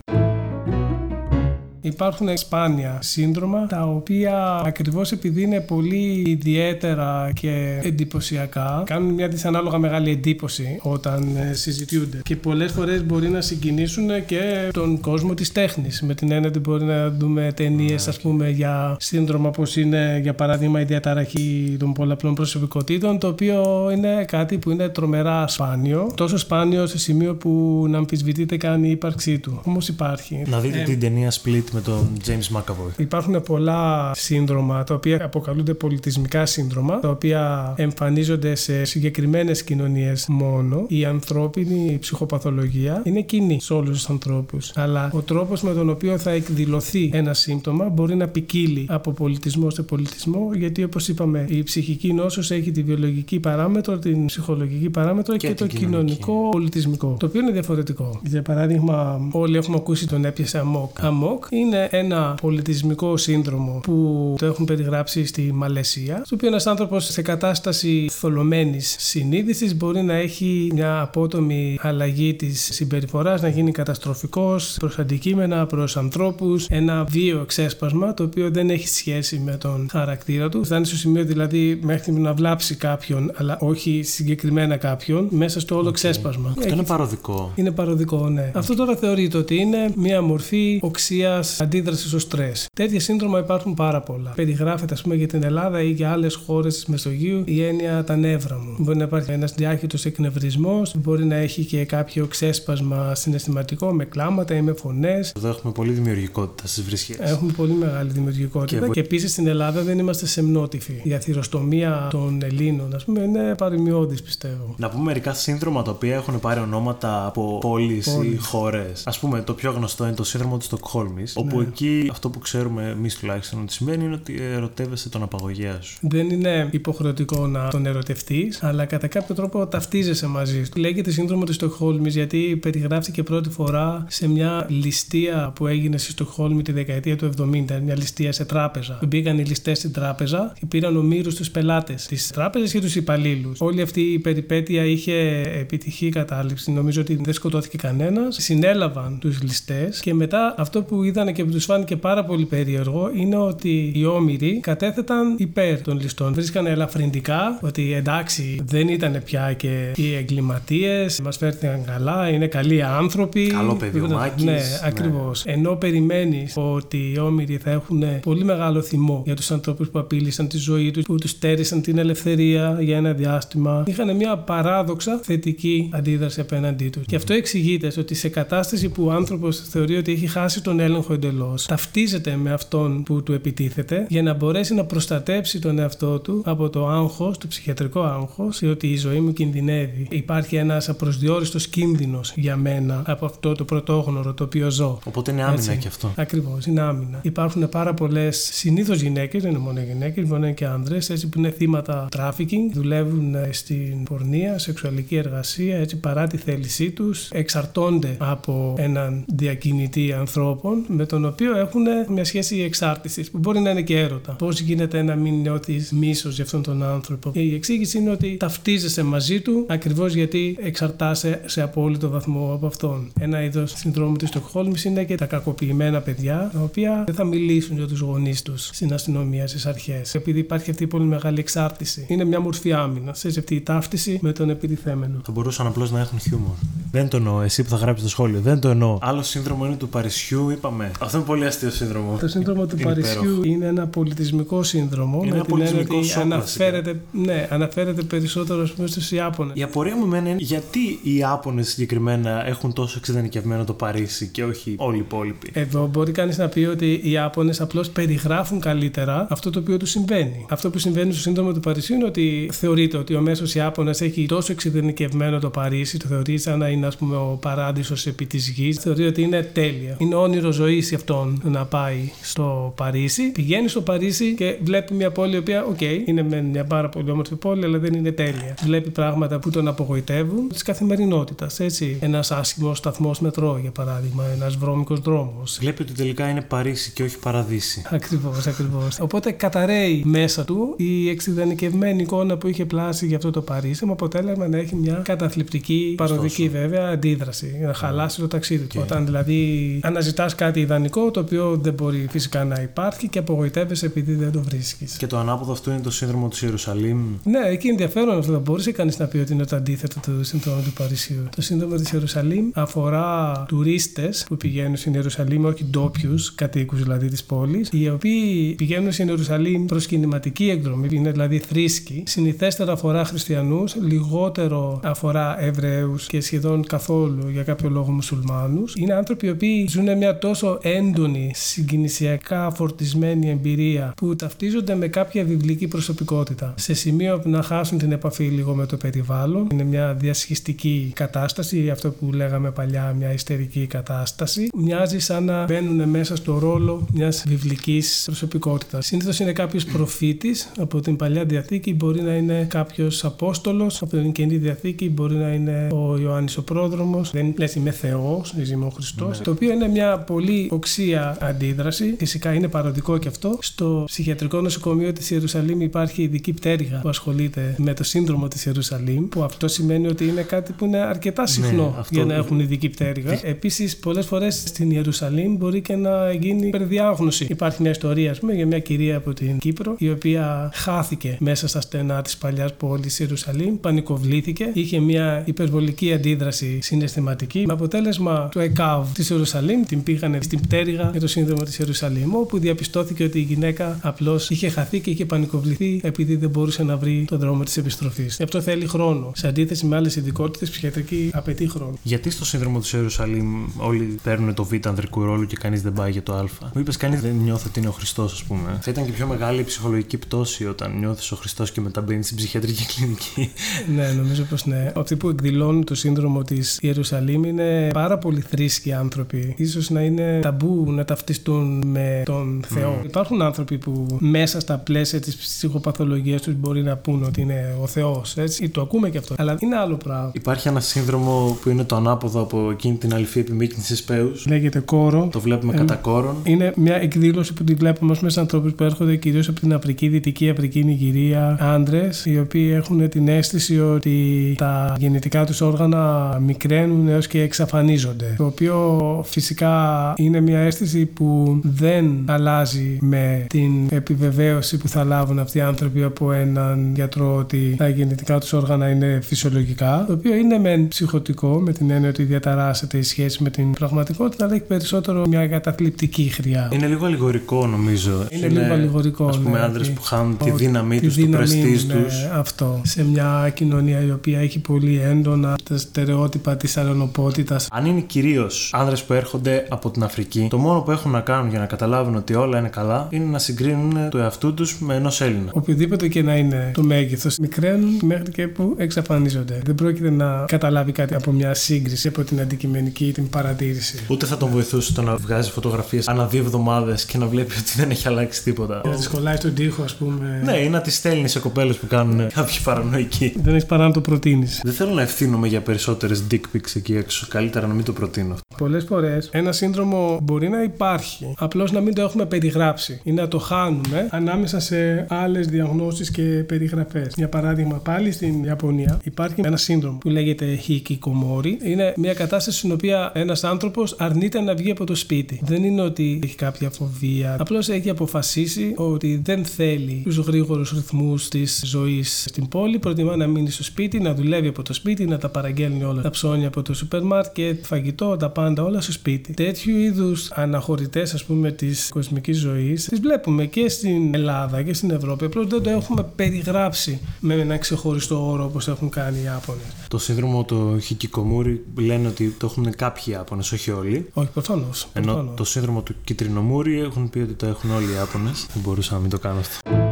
[SPEAKER 3] Υπάρχουν σπάνια σύνδρομα τα οποία ακριβώς επειδή είναι πολύ ιδιαίτερα και εντυπωσιακά κάνουν μια δυσανάλογα μεγάλη εντύπωση όταν ε, συζητιούνται και πολλές φορές μπορεί να συγκινήσουν και τον κόσμο της τέχνης με την έννοια ότι μπορεί να δούμε ταινίες ας πούμε για σύνδρομα όπως είναι για παράδειγμα η διαταραχή των πολλαπλών προσωπικότητων το οποίο είναι κάτι που είναι τρομερά σπάνιο τόσο σπάνιο σε σημείο που να αμφισβητείται καν η ύπαρξή του όμως υπάρχει.
[SPEAKER 1] Να δείτε
[SPEAKER 3] Ε,
[SPEAKER 1] την ταινία Split με τον James McAvoy.
[SPEAKER 3] Υπάρχουν πολλά σύνδρομα τα οποία αποκαλούνται πολιτισμικά σύνδρομα, τα οποία εμφανίζονται σε συγκεκριμένες κοινωνίες μόνο. Η ανθρώπινη ψυχοπαθολογία είναι κοινή σε όλους τους ανθρώπους. Αλλά ο τρόπος με τον οποίο θα εκδηλωθεί ένα σύμπτωμα μπορεί να ποικίλει από πολιτισμό σε πολιτισμό, γιατί όπως είπαμε, η ψυχική νόσος έχει τη βιολογική παράμετρο, την ψυχολογική παράμετρο και,
[SPEAKER 1] Και
[SPEAKER 3] το
[SPEAKER 1] την κοινωνική.
[SPEAKER 3] κοινωνικό πολιτισμικό. Το οποίο είναι διαφορετικό. Για παράδειγμα, όλοι έχουμε ακούσει τον έπιασε αμόκ. Αμόκ είναι ένα πολιτισμικό σύνδρομο που το έχουν περιγράψει στη Μαλαισία, στο οποίο ένας άνθρωπος σε κατάσταση θολωμένης συνείδησης μπορεί να έχει μια απότομη αλλαγή της συμπεριφοράς, να γίνει καταστροφικός προς αντικείμενα, προς ανθρώπους, ένα βίο ξέσπασμα το οποίο δεν έχει σχέση με τον χαρακτήρα του. Φτάνει στο σημείο δηλαδή μέχρι να βλάψει κάποιον, αλλά όχι συγκεκριμένα κάποιον, μέσα στο όλο ξέσπασμα.
[SPEAKER 1] Αυτό είναι παροδικό.
[SPEAKER 3] Είναι παροδικό, ναι. Αυτό τώρα θεωρείται ότι είναι μια μορφή οξίας αντίδραση στο στρες. Τέτοια σύνδρομα υπάρχουν πάρα πολλά. Περιγράφεται, ας πούμε, για την Ελλάδα ή για άλλες χώρες της Μεσογείου η έννοια τα νεύρα μου. Μπορεί να υπάρχει ένας διάχυτος εκνευρισμός, μπορεί να έχει και κάποιο ξέσπασμα συναισθηματικό με κλάματα ή με φωνές.
[SPEAKER 1] Εδώ έχουμε πολύ δημιουργικότητα στις βρισχέ.
[SPEAKER 3] Έχουμε πολύ μεγάλη δημιουργικότητα
[SPEAKER 1] Και-
[SPEAKER 3] και, επίσης στην Ελλάδα δεν είμαστε σεμνότυφοι. Η αθυροστομία των Ελλήνων, ας πούμε, είναι παρημιώδη, πιστεύω.
[SPEAKER 1] Να πούμε μερικά σύνδρομα τα οποία έχουν πάρει ονόματα από πόλεις ή
[SPEAKER 3] Πόλεις.
[SPEAKER 1] χώρες. Α πούμε, το πιο γνωστό είναι το σύνδρομο της Στοκχόλμης. Όπου
[SPEAKER 3] Ναι.
[SPEAKER 1] εκεί αυτό που ξέρουμε εμείς τουλάχιστον ότι σημαίνει είναι ότι ερωτεύεσαι τον απαγωγέα σου.
[SPEAKER 3] Δεν είναι υποχρεωτικό να τον ερωτευτείς, αλλά κατά κάποιο τρόπο ταυτίζεσαι μαζί του. Λέγεται σύνδρομο της Στοκχόλμης γιατί περιγράφτηκε πρώτη φορά σε μια ληστεία που έγινε στη Στοκχόλμη τη δεκαετία του 70. Μια ληστεία σε τράπεζα. Μπήκαν οι ληστές στην τράπεζα και πήραν ομήρου τους πελάτες της τράπεζας και τους υπαλλήλους. Όλη αυτή η περιπέτεια είχε επιτυχή κατάληψη. Νομίζω ότι δεν σκοτώθηκε κανένας. Συνέλαβαν τους ληστές και μετά αυτό που είδαν και που τους φάνηκε πάρα πολύ περίεργο είναι ότι οι όμοιροι κατέθεταν υπέρ των ληστών. Βρίσκανε ελαφρυντικά ότι εντάξει δεν ήταν πια και οι εγκληματίες, μας φέρθηκαν καλά, είναι καλοί άνθρωποι.
[SPEAKER 1] Καλό παιδί ο Μάκης,
[SPEAKER 3] Ναι,
[SPEAKER 1] ναι.
[SPEAKER 3] ακριβώς. Ενώ περιμένεις ότι οι όμοιροι θα έχουν πολύ μεγάλο θυμό για τους ανθρώπους που απείλησαν τη ζωή τους, που τους στέρισαν την ελευθερία για ένα διάστημα, είχαν μια παράδοξα θετική αντίδραση απέναντί τους. Και αυτό εξηγείται στο ότι σε κατάσταση που ο άνθρωπος θεωρεί ότι έχει χάσει τον έλεγχο εντελώς, ταυτίζεται με αυτόν που του επιτίθεται για να μπορέσει να προστατέψει τον εαυτό του από το άγχος, το ψυχιατρικό άγχος, ότι η ζωή μου κινδυνεύει. Υπάρχει ένας απροσδιόριστος κίνδυνος για μένα από αυτό το πρωτόγνωρο το οποίο ζω.
[SPEAKER 1] Οπότε είναι άμυνα
[SPEAKER 3] Έτσι.
[SPEAKER 1] και αυτό.
[SPEAKER 3] Ακριβώς, είναι άμυνα. Υπάρχουν πάρα πολλές συνήθως γυναίκες, δεν είναι μόνο γυναίκες, μπορεί να είναι και άνδρες, έτσι που είναι θύματα τράφικινγκ, δουλεύουν ε, στην πορνεία, σεξουαλική εργασία, έτσι παρά τη θέλησή τους, εξαρτώνται από έναν διακινητή ανθρώπων με τον οποίο έχουν μια σχέση εξάρτησης που μπορεί να είναι και έρωτα. Πώς γίνεται να μην νιώθει μίσος για αυτόν τον άνθρωπο. Και η εξήγηση είναι ότι ταυτίζεσαι μαζί του ακριβώς γιατί εξαρτάσαι σε απόλυτο βαθμό από αυτόν. Ένα είδος συνδρόμου της Στοκχόλμης είναι και τα κακοποιημένα παιδιά, τα οποία δεν θα μιλήσουν για τους γονείς τους στην αστυνομία, στις αρχές. Επειδή υπάρχει αυτή η πολύ μεγάλη εξάρτηση. Είναι μια μορφή άμυνας. Έτσι αυτή η ταύτιση με τον επιτιθέμενο.
[SPEAKER 1] Θα μπορούσαν απλώς να έχουν χιούμορ. Δεν το εννοώ, εσύ που θα γράψεις το σχόλιο. Δεν το εννοώ. Άλλο σύνδρομο είναι του Παρισιού, είπαμε. Αυτό είναι πολύ αστείο σύνδρομο.
[SPEAKER 3] Το σύνδρομο του
[SPEAKER 1] Είναι
[SPEAKER 3] Παρισιού
[SPEAKER 1] υπέροχο.
[SPEAKER 3] είναι ένα πολιτισμικό σύνδρομο.
[SPEAKER 1] Είναι
[SPEAKER 3] με
[SPEAKER 1] ένα
[SPEAKER 3] την έννοια
[SPEAKER 1] πολιτισμικό
[SPEAKER 3] ότι
[SPEAKER 1] σοκ,
[SPEAKER 3] αναφέρεται, ναι, αναφέρεται περισσότερο ας πούμε, στους Ιάπωνες.
[SPEAKER 1] Η απορία μου εμένα είναι γιατί οι Ιάπωνες συγκεκριμένα έχουν τόσο εξιδανικευμένο το Παρίσι και όχι όλοι οι υπόλοιποι.
[SPEAKER 3] Εδώ μπορεί κανείς να πει ότι οι Ιάπωνες απλώς περιγράφουν καλύτερα αυτό το οποίο τους συμβαίνει. Αυτό που συμβαίνει στο σύνδρομο του Παρισιού είναι ότι θεωρείται ότι ο μέσος Ιάπωνας έχει τόσο εξιδανικευμένο το Παρίσι, το θεωρεί σαν να είναι ας πούμε, ο παράδεισος επί της γης, θεωρεί ότι είναι τέλεια. Είναι όνειρο ζωής αποφασίσει αυτόν να πάει στο Παρίσι. Πηγαίνει στο Παρίσι και βλέπει μια πόλη η οποία, οκ, είναι με μια πάρα πολύ όμορφη πόλη, αλλά δεν είναι τέλεια. Βλέπει πράγματα που τον απογοητεύουν της καθημερινότητας. Έτσι, ένας άσχημος σταθμός μετρό, για παράδειγμα, ένας βρώμικος δρόμος.
[SPEAKER 1] Βλέπει ότι τελικά είναι Παρίσι και όχι Παραδείσι.
[SPEAKER 3] Ακριβώς, ακριβώς. Οπότε καταραίει μέσα του η εξειδανικευμένη εικόνα που είχε πλάσει για αυτό το Παρίσι, με αποτέλεσμα να έχει μια καταθλιπτική, παροδική βέβαια αντίδραση, να χαλάσει το ταξίδι του. Όταν δηλαδή αναζητάς κάτι ιδανικό, το οποίο δεν μπορεί φυσικά να υπάρχει και απογοητεύεσαι επειδή δεν το βρίσκεις.
[SPEAKER 1] Και το ανάποδο αυτό είναι το σύνδρομο του Ιερουσαλήμ.
[SPEAKER 3] Ναι, εκεί ενδιαφέρον αυτό. Θα μπορούσε κανείς να πει ότι είναι το αντίθετο του σύνδρομου του Παρισιού. Το σύνδρομο της Ιερουσαλήμ αφορά τουρίστες που πηγαίνουν στην Ιερουσαλήμ, όχι ντόπιους κατοίκους δηλαδή της πόλης, οι οποίοι πηγαίνουν στην Ιερουσαλήμ προς κινηματική εκδρομή, είναι δηλαδή θρήσκοι. Συνηθέστερα αφορά χριστιανούς, λιγότερο αφορά Εβραίους και σχεδόν καθόλου για κάποιο λόγο μουσουλμάνους. Είναι άνθρωποι οι οποίοι ζουν μια τόσο έντονη, συγκινησιακά φορτισμένη εμπειρία που ταυτίζονται με κάποια βιβλική προσωπικότητα. Σε σημείο που να χάσουν την επαφή λίγο με το περιβάλλον. Είναι μια διασχιστική κατάσταση, αυτό που λέγαμε παλιά, μια ιστερική κατάσταση. Μοιάζει σαν να μπαίνουν μέσα στο ρόλο μιας βιβλικής προσωπικότητας. Συνήθως είναι κάποιος προφήτης από την παλιά διαθήκη, μπορεί να είναι κάποιος απόστολος, από την καινή διαθήκη μπορεί να είναι ο Ιωάννης ο πρόδρομος. Δεν λες είμαι Θεός, είμαι ο Χριστός. Ναι. Το οποίο είναι μια πολύ οξία αντίδραση. Φυσικά είναι παροδικό και αυτό. Στο ψυχιατρικό νοσοκομείο της Ιερουσαλήμ υπάρχει ειδική πτέρυγα που ασχολείται με το σύνδρομο της Ιερουσαλήμ, που αυτό σημαίνει ότι είναι κάτι που είναι αρκετά ναι, συχνό ναι, για να έχουν ειδική πτέρυγα. Επίσης, πολλές φορές στην Ιερουσαλήμ μπορεί και να γίνει υπερδιάγνωση. Υπάρχει μια ιστορία, ας πούμε, για μια κυρία από την Κύπρο, η οποία χάθηκε μέσα στα στενά της παλιάς πόλης Ιερουσαλήμ, πανικοβλήθηκε, είχε μια υπερβολική αντίδραση συναισθηματική, με αποτέλεσμα το ΕΚΑΒ της Ιερουσαλήμ την πήγανε στην πτέρυγα για το σύνδρομο της Ιερουσαλήμ, όπου διαπιστώθηκε ότι η γυναίκα απλώς είχε χαθεί και είχε πανικοβληθεί επειδή δεν μπορούσε να βρει τον δρόμο της επιστροφής. Γι' αυτό θέλει χρόνο. Σε αντίθεση με άλλες ειδικότητες, ψυχιατρική απαιτεί χρόνο.
[SPEAKER 1] Γιατί στο σύνδρομο της Ιερουσαλήμ όλοι παίρνουν το β' ανδρικού ρόλου και κανείς δεν πάει για το α; Μου είπες κανείς δεν νιώθει ότι είναι ο Χριστός, ας πούμε. Θα ήταν και πιο μεγάλη η ψυχολογική πτώση όταν νιώθεις ο Χριστός και μετά μπαίνεις στην ψυχιατρική κλινική.
[SPEAKER 3] ναι, νομίζω πως ναι. Αυτοί που εκδηλώνουν το σύνδρομο της Ιερουσαλήμ είναι πάρα πολύ θρήσκοι άνθρωποι. σω να είναι ταμπού να ταυτιστούν με τον Θεό. Mm. Υπάρχουν άνθρωποι που μέσα στα πλαίσια της ψυχοπαθολογίας τους μπορεί να πούν ότι είναι ο Θεός. Έτσι, το ακούμε και αυτό. Αλλά είναι άλλο πράγμα.
[SPEAKER 1] Υπάρχει ένα σύνδρομο που είναι το ανάποδο από εκείνη την αληθή επιμήκυνση πέου.
[SPEAKER 3] Λέγεται κόρο.
[SPEAKER 1] Το βλέπουμε ε, κατά κόρον.
[SPEAKER 3] Είναι μια εκδήλωση που τη βλέπουμε ως μέσα ανθρώπους που έρχονται κυρίως από την Αφρική, Δυτική Αφρική, Νιγηρία, άντρες, οι οποίοι έχουν την αίσθηση ότι τα γεννητικά τους όργανα μικραίνουν έως και εξαφανίζονται. Το οποίο φυσικά είναι μια αίσθηση που δεν αλλάζει με την επιβεβαίωση που θα λάβουν αυτοί οι άνθρωποι από έναν γιατρό ότι τα γεννητικά τους όργανα είναι φυσιολογικά. Το οποίο είναι μεν ψυχοτικό με την έννοια ότι διαταράσσεται η σχέση με την πραγματικότητα, αλλά έχει περισσότερο μια καταθλιπτική χρειά.
[SPEAKER 1] Είναι λίγο αλληγορικό νομίζω.
[SPEAKER 3] Είναι, είναι λίγο αλληγορικό.
[SPEAKER 1] Α πούμε, ναι, άντρε που χάνουν τη δύναμή τους, το πρεστή τους.
[SPEAKER 3] Αυτό. Σε μια κοινωνία η οποία έχει πολύ έντονα τα στερεότυπα της αλλονοπότητας.
[SPEAKER 1] Αν είναι κυρίως άνδρες που έρχονται από την Αφρική, το μόνο που έχουν να κάνουν για να καταλάβουν ότι όλα είναι καλά είναι να συγκρίνουν το εαυτού τους με ενός Έλληνα.
[SPEAKER 3] Οποιοδήποτε και να είναι το μέγεθος, μικραίνουν μέχρι και που εξαφανίζονται. Δεν πρόκειται να καταλάβει κάτι από μια σύγκριση, από την αντικειμενική ή την παρατήρηση.
[SPEAKER 1] Ούτε θα τον βοηθούσε το να βγάζει φωτογραφίες ανά δύο εβδομάδες και να βλέπει ότι δεν έχει αλλάξει τίποτα.
[SPEAKER 3] Και να τη κολλάει στον τοίχο, ας πούμε.
[SPEAKER 1] Ναι, ή να τη στέλνει σε κοπέλες που κάνουν κάποιοι παρανοϊκοί.
[SPEAKER 3] Δεν έχεις παρά να το προτείνεις.
[SPEAKER 1] Δεν θέλω να ευθύνομαι για περισσότερες dick pics εκεί έξω. Καλύτερα να μην το προτείνω.
[SPEAKER 3] Πολλές φορές ένα σύνδρομο μπορεί να υπάρχει, απλώς να μην το έχουμε περιγράψει ή να το χάνουμε ανάμεσα σε άλλες διαγνώσεις και περιγραφές. Για παράδειγμα, πάλι στην Ιαπωνία υπάρχει ένα σύνδρομο που λέγεται Hikikomori. Είναι μια κατάσταση στην οποία ένας άνθρωπος αρνείται να βγει από το σπίτι. Δεν είναι ότι έχει κάποια φοβία, απλώς έχει αποφασίσει ότι δεν θέλει τους γρήγορους ρυθμούς της ζωής στην πόλη. Προτιμά να μείνει στο σπίτι, να δουλεύει από το σπίτι, να τα παραγγέλνει όλα τα ψώνια από το σούπερ μάρκετ, φαγητό, τα πάντα όλα στο σπίτι. Τέτοιου είδους αναχωρητές, ας πούμε, της κοσμικής ζωής, τις βλέπουμε και στην Ελλάδα και στην Ευρώπη. Απλώς δεν το έχουμε περιγράψει με ένα ξεχωριστό όρο όπως έχουν κάνει οι Ιάπωνες.
[SPEAKER 1] Το σύνδρομο του hikikomori λένε ότι το έχουν κάποιοι Ιάπωνες, όχι όλοι.
[SPEAKER 3] Όχι, προφανώς.
[SPEAKER 1] Ενώ το σύνδρομο του Κιτρινομούρι έχουν πει ότι το έχουν όλοι οι Ιάπωνες. Δεν μπορούσα να μην το κάνω αυτό.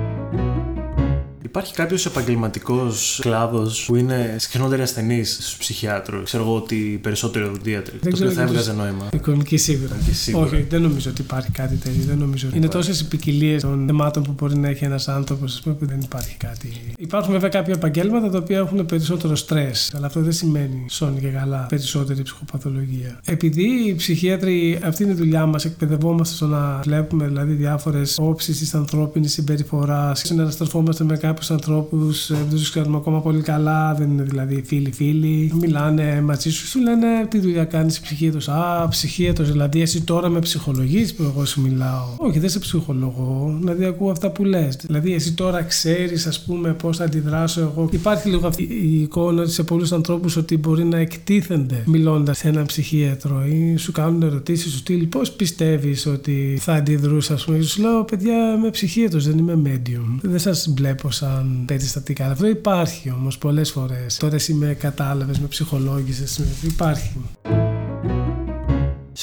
[SPEAKER 1] Υπάρχει κάποιος επαγγελματικός κλάδος που είναι συχνότεροι ασθενεί στους ψυχιάτρους. Ξέρω εγώ ότι οι περισσότεροι οδοντίατροι. Το οποίο θα έβγαζε νόημα.
[SPEAKER 3] Οικονομική σίγουρα.
[SPEAKER 1] σίγουρα.
[SPEAKER 3] Όχι, δεν νομίζω ότι υπάρχει κάτι τέτοιο. Δεν νομίζω. Είναι τόσες οι ποικιλίες των θεμάτων που μπορεί να έχει ένας άνθρωπος, ας πούμε, που δεν υπάρχει κάτι. Υπάρχουν βέβαια κάποια επαγγέλματα τα οποία έχουν περισσότερο στρες. Αλλά αυτό δεν σημαίνει σώνει και καλά περισσότερη ψυχοπαθολογία. Επειδή οι ψυχίατροι, αυτή είναι η δουλειά μας, εκπαιδευόμαστε στο να βλέπουμε δηλαδή διάφορες όψεις της ανθρώπινης συμπεριφοράς, συναναστρεφόμαστε με κάποιου ανθρώπους, δεν τους ξέρουμε ακόμα πολύ καλά, δεν είναι δηλαδή φίλοι-φίλοι, μιλάνε μαζί σου, σου λένε τι δουλειά κάνεις ψυχίατρο. Α, ψυχίατρο, δηλαδή εσύ τώρα με ψυχολογείς που εγώ σου μιλάω. Όχι, δεν σε ψυχολογώ, δηλαδή ακούω αυτά που λες. Δηλαδή εσύ τώρα ξέρεις, ας πούμε, πώς θα αντιδράσω εγώ. Υπάρχει λίγο αυτή η εικόνα σε πολλούς ανθρώπους ότι μπορεί να εκτίθενται μιλώντας σε έναν ψυχίατρο ή σου κάνουν ερωτήσεις σου στυλ πώς πιστεύεις ότι θα αντιδρούσα, ας πούμε. Σου λέω, παιδιά, είμαι ψυχίατρος, δεν είμαι medium. Δεν σας βλέπω σαν περιστατικά. Αυτό υπάρχει όμως πολλές φορές. Τώρα εσύ με κατάλαβες, με ψυχολόγησες, υπάρχει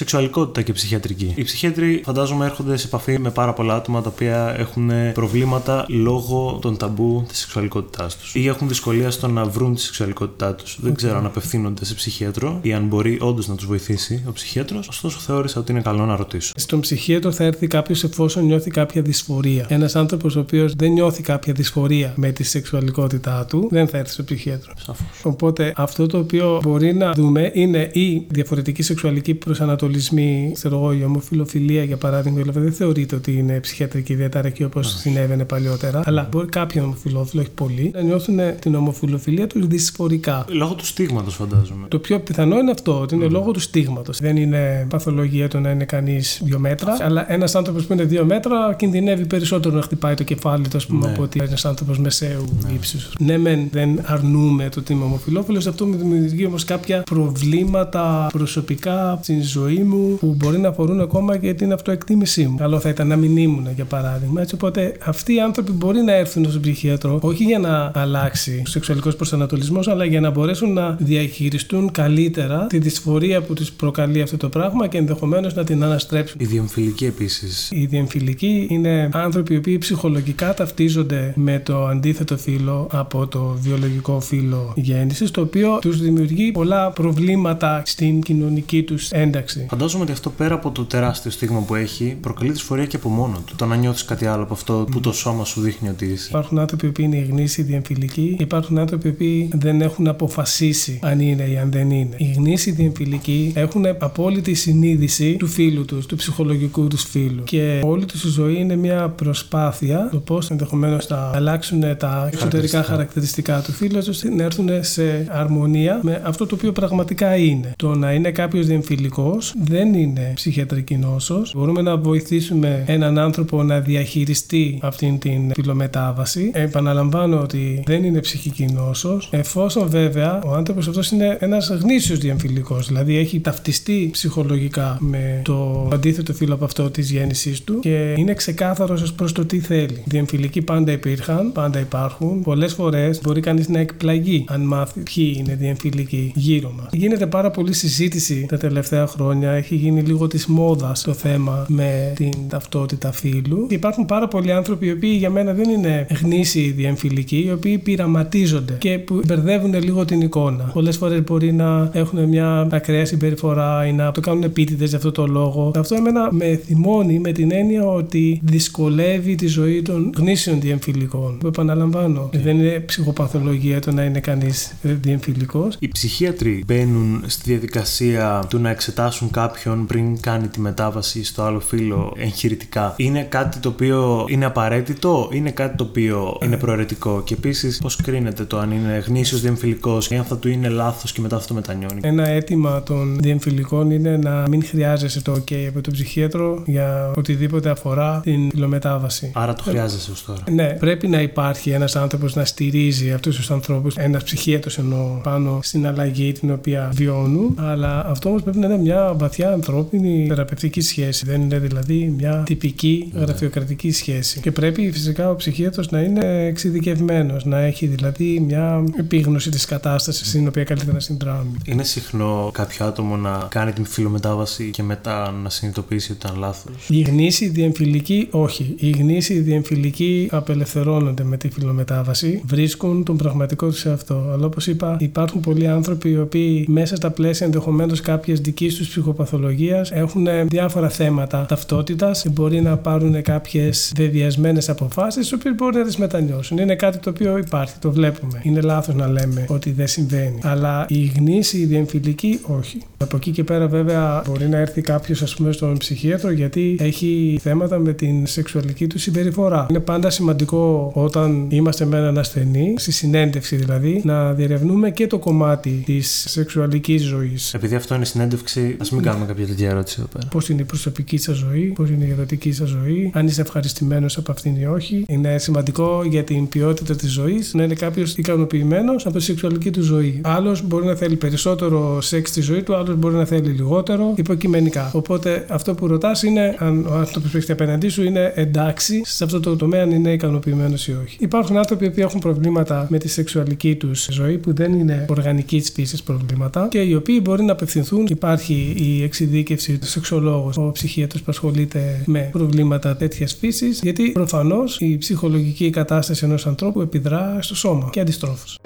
[SPEAKER 1] σεξουαλικότητα και ψυχιατρική. Οι ψυχίατροι φαντάζομαι έρχονται σε επαφή με πάρα πολλά άτομα τα οποία έχουν προβλήματα λόγω των ταμπού της σεξουαλικότητάς τους ή έχουν δυσκολία στο να βρουν τη σεξουαλικότητά τους. Δεν ξέρω αν απευθύνονται σε ψυχίατρο ή αν μπορεί όντως να τους βοηθήσει ο ψυχίατρος, ωστόσο θεώρησα ότι είναι καλό να ρωτήσω.
[SPEAKER 3] Στον ψυχίατρο θα έρθει κάποιος εφόσον νιώθει κάποια δυσφορία. Ένας άνθρωπος ο οποίος δεν νιώθει κάποια δυσφορία με τη σεξουαλικότητά του δεν θα έρθει στο ψυχίατρο.
[SPEAKER 1] Σαφώς.
[SPEAKER 3] Οπότε αυτό το οποίο μπορεί να δούμε είναι η διαφορετική σεξουαλική προσανατολή προσανατολισμοί, ξέρω εγώ, η ομοφιλοφιλία για παράδειγμα, δηλαδή δεν θεωρείται ότι είναι ψυχιατρική διαταραχή όπως συνέβαινε παλιότερα. Αλλά μπορεί κάποιοι ομοφιλόφιλοι, όχι πολλοί, να νιώθουν την ομοφιλοφιλία τους δυσφορικά.
[SPEAKER 1] Λόγω του στίγματος, φαντάζομαι.
[SPEAKER 3] Το πιο πιθανό είναι αυτό, ότι είναι mm. λόγω του στίγματος. Δεν είναι παθολογία το να είναι κανείς δύο μέτρα, αλλά ένας άνθρωπος που είναι δύο μέτρα κινδυνεύει περισσότερο να χτυπάει το κεφάλι του, ας πούμε, ναι. από ότι ένας άνθρωπος μεσαίου ναι. ύψους. Ναι, μεν δεν αρνούμε το ότι είμαι ομοφιλόφιλος, αυτό μου δημιουργεί όμως κάποια προβλήματα προσωπικά στην ζωή ζωή μου που μπορεί να αφορούν ακόμα και την αυτοεκτίμησή μου. Καλό θα ήταν να μην ήμουν, για παράδειγμα. Έτσι, οπότε αυτοί οι άνθρωποι μπορεί να έρθουν στον ψυχίατρο όχι για να αλλάξει ο σεξουαλικός προσανατολισμός, αλλά για να μπορέσουν να διαχειριστούν καλύτερα τη δυσφορία που τους προκαλεί αυτό το πράγμα και ενδεχομένως να την αναστρέψουν.
[SPEAKER 1] Οι διεμφυλικοί επίσης.
[SPEAKER 3] Οι διεμφυλικοί είναι άνθρωποι οι οποίοι ψυχολογικά ταυτίζονται με το αντίθετο φύλλο από το βιολογικό φύλλο γέννησης, το οποίο τους δημιουργεί πολλά προβλήματα στην κοινωνική τους ένταξη.
[SPEAKER 1] Φαντάζομαι ότι αυτό πέρα από το τεράστιο στίγμα που έχει, προκαλεί δυσφορία και από μόνο του. Το να νιώθεις κάτι άλλο από αυτό που το σώμα σου δείχνει ότι είσαι.
[SPEAKER 3] Υπάρχουν άνθρωποι που είναι γνήσιοι διεμφυλικοί, υπάρχουν άνθρωποι που δεν έχουν αποφασίσει αν είναι ή αν δεν είναι. Οι γνήσιοι διεμφυλικοί έχουν απόλυτη συνείδηση του φίλου τους, του ψυχολογικού τους φίλου. Και όλη τους η ζωή είναι μια προσπάθεια το πώς ενδεχομένως θα αλλάξουν τα εξωτερικά χαρακτηριστικά του φίλου τους να έρθουν σε αρμονία με αυτό το οποίο πραγματικά είναι. Το να είναι κάποιος διεμφυλικός δεν είναι ψυχιατρική νόσος. Μπορούμε να βοηθήσουμε έναν άνθρωπο να διαχειριστεί αυτήν την φιλομετάβαση. Επαναλαμβάνω ότι δεν είναι ψυχική νόσος, εφόσον βέβαια ο άνθρωπος αυτός είναι ένας γνήσιος διεμφυλικός, δηλαδή έχει ταυτιστεί ψυχολογικά με το αντίθετο φύλλο από αυτό της γέννησής του και είναι ξεκάθαρος ως προς το τι θέλει. Διεμφυλικοί πάντα υπήρχαν, πάντα υπάρχουν. Πολλές φορές μπορεί κανείς να εκπλαγεί αν μάθει ποιοι είναι διεμφυλικοί γύρω μας. Γίνεται πάρα πολύ συζήτηση τα τελευταία χρόνια έχει γίνει λίγο της μόδας το θέμα με την ταυτότητα φύλου. Και υπάρχουν πάρα πολλοί άνθρωποι οι οποίοι για μένα δεν είναι γνήσιοι διεμφυλικοί, οι οποίοι πειραματίζονται και που μπερδεύουν λίγο την εικόνα. Πολλές φορές μπορεί να έχουν μια ακραία συμπεριφορά ή να το κάνουν επίτηδες για αυτό το λόγο. Αυτό εμένα με θυμώνει με την έννοια ότι δυσκολεύει τη ζωή των γνήσιων διεμφυλικών. Που επαναλαμβάνω, δεν είναι ψυχοπαθολογία το να είναι κανείς διεμφυλικός.
[SPEAKER 1] Οι ψυχίατροι μπαίνουν στη διαδικασία του να εξετάσουν κάποιον πριν κάνει τη μετάβαση στο άλλο φύλλο εγχειρητικά είναι κάτι το οποίο είναι απαραίτητο, είναι κάτι το οποίο είναι προαιρετικό. Και επίσης, πώς κρίνεται το αν είναι γνήσιος διεμφυλικός ή αν θα του είναι λάθος και μετά αυτό μετανιώνει.
[SPEAKER 3] Ένα αίτημα των διεμφυλικών είναι να μην χρειάζεσαι το OK από τον ψυχίατρο για οτιδήποτε αφορά την φιλομετάβαση.
[SPEAKER 1] Άρα το χρειάζεσαι ως τώρα.
[SPEAKER 3] Ναι, πρέπει να υπάρχει ένας άνθρωπος να στηρίζει αυτούς τους ανθρώπους, ένας ψυχίατρος εννοώ, πάνω στην αλλαγή την οποία βιώνουν, αλλά αυτό όμως πρέπει να είναι μια βαθιά ανθρώπινη θεραπευτική σχέση. Δεν είναι δηλαδή μια τυπική ναι. γραφειοκρατική σχέση. Και πρέπει φυσικά ο ψυχίατρος να είναι εξειδικευμένος, να έχει δηλαδή μια επίγνωση της κατάστασης στην οποία καλύτερα να συνδράμει.
[SPEAKER 1] Είναι συχνό κάποιο άτομο να κάνει την φιλομετάβαση και μετά να συνειδητοποιήσει ότι ήταν λάθος;
[SPEAKER 3] Η γνήση διεμφυλική, όχι. Η γνήση διεμφυλική απελευθερώνονται με τη φιλομετάβαση, βρίσκουν τον πραγματικό τους εαυτό. Αλλά όπως είπα, υπάρχουν πολλοί άνθρωποι οι οποίοι μέσα στα πλαίσια ενδεχομένως κάποια δική τους ψυχοπαθολογίας έχουν διάφορα θέματα ταυτότητας και μπορεί να πάρουν κάποιες δεδιασμένες αποφάσεις, τις οποίες μπορεί να τις μετανιώσουν. Είναι κάτι το οποίο υπάρχει, το βλέπουμε. Είναι λάθος να λέμε ότι δεν συμβαίνει. Αλλά η γνήση, η διεμφυλική, όχι. Από εκεί και πέρα, βέβαια, μπορεί να έρθει κάποιος, ας πούμε, στον ψυχίατρο γιατί έχει θέματα με την σεξουαλική του συμπεριφορά. Είναι πάντα σημαντικό όταν είμαστε με έναν ασθενή, στη συνέντευξη δηλαδή, να διερευνούμε και το κομμάτι της σεξουαλικής ζωής.
[SPEAKER 1] Επειδή αυτό είναι συνέντευξη, ας μην κάνουμε κάποια τέτοια ερώτηση εδώ πέρα.
[SPEAKER 3] Πώς είναι η προσωπική σας ζωή, πώς είναι η ερωτική σας ζωή, αν είστε ευχαριστημένος από αυτήν ή όχι. Είναι σημαντικό για την ποιότητα της ζωής να είναι κάποιος ικανοποιημένος από τη σεξουαλική του ζωή. Άλλος μπορεί να θέλει περισσότερο σεξ στη ζωή του, άλλος μπορεί να θέλει λιγότερο υποκειμενικά. Οπότε αυτό που ρωτάς είναι αν ο άνθρωπος που έχεις απέναντί σου είναι εντάξει σε αυτό το τομέα, αν είναι ικανοποιημένος ή όχι. Υπάρχουν άνθρωποι που έχουν προβλήματα με τη σεξουαλική τους ζωή που δεν είναι οργανική της φύσης προβλήματα και οι οποίοι μπορεί να απευθυνθούν. Υπάρχει η εξειδίκευση του σεξολόγου, ο ψυχίατρος που ασχολείται με προβλήματα τέτοιας φύσης, γιατί προφανώς η ψυχολογική κατάσταση ενός ανθρώπου επιδρά στο σώμα και αντιστρόφως.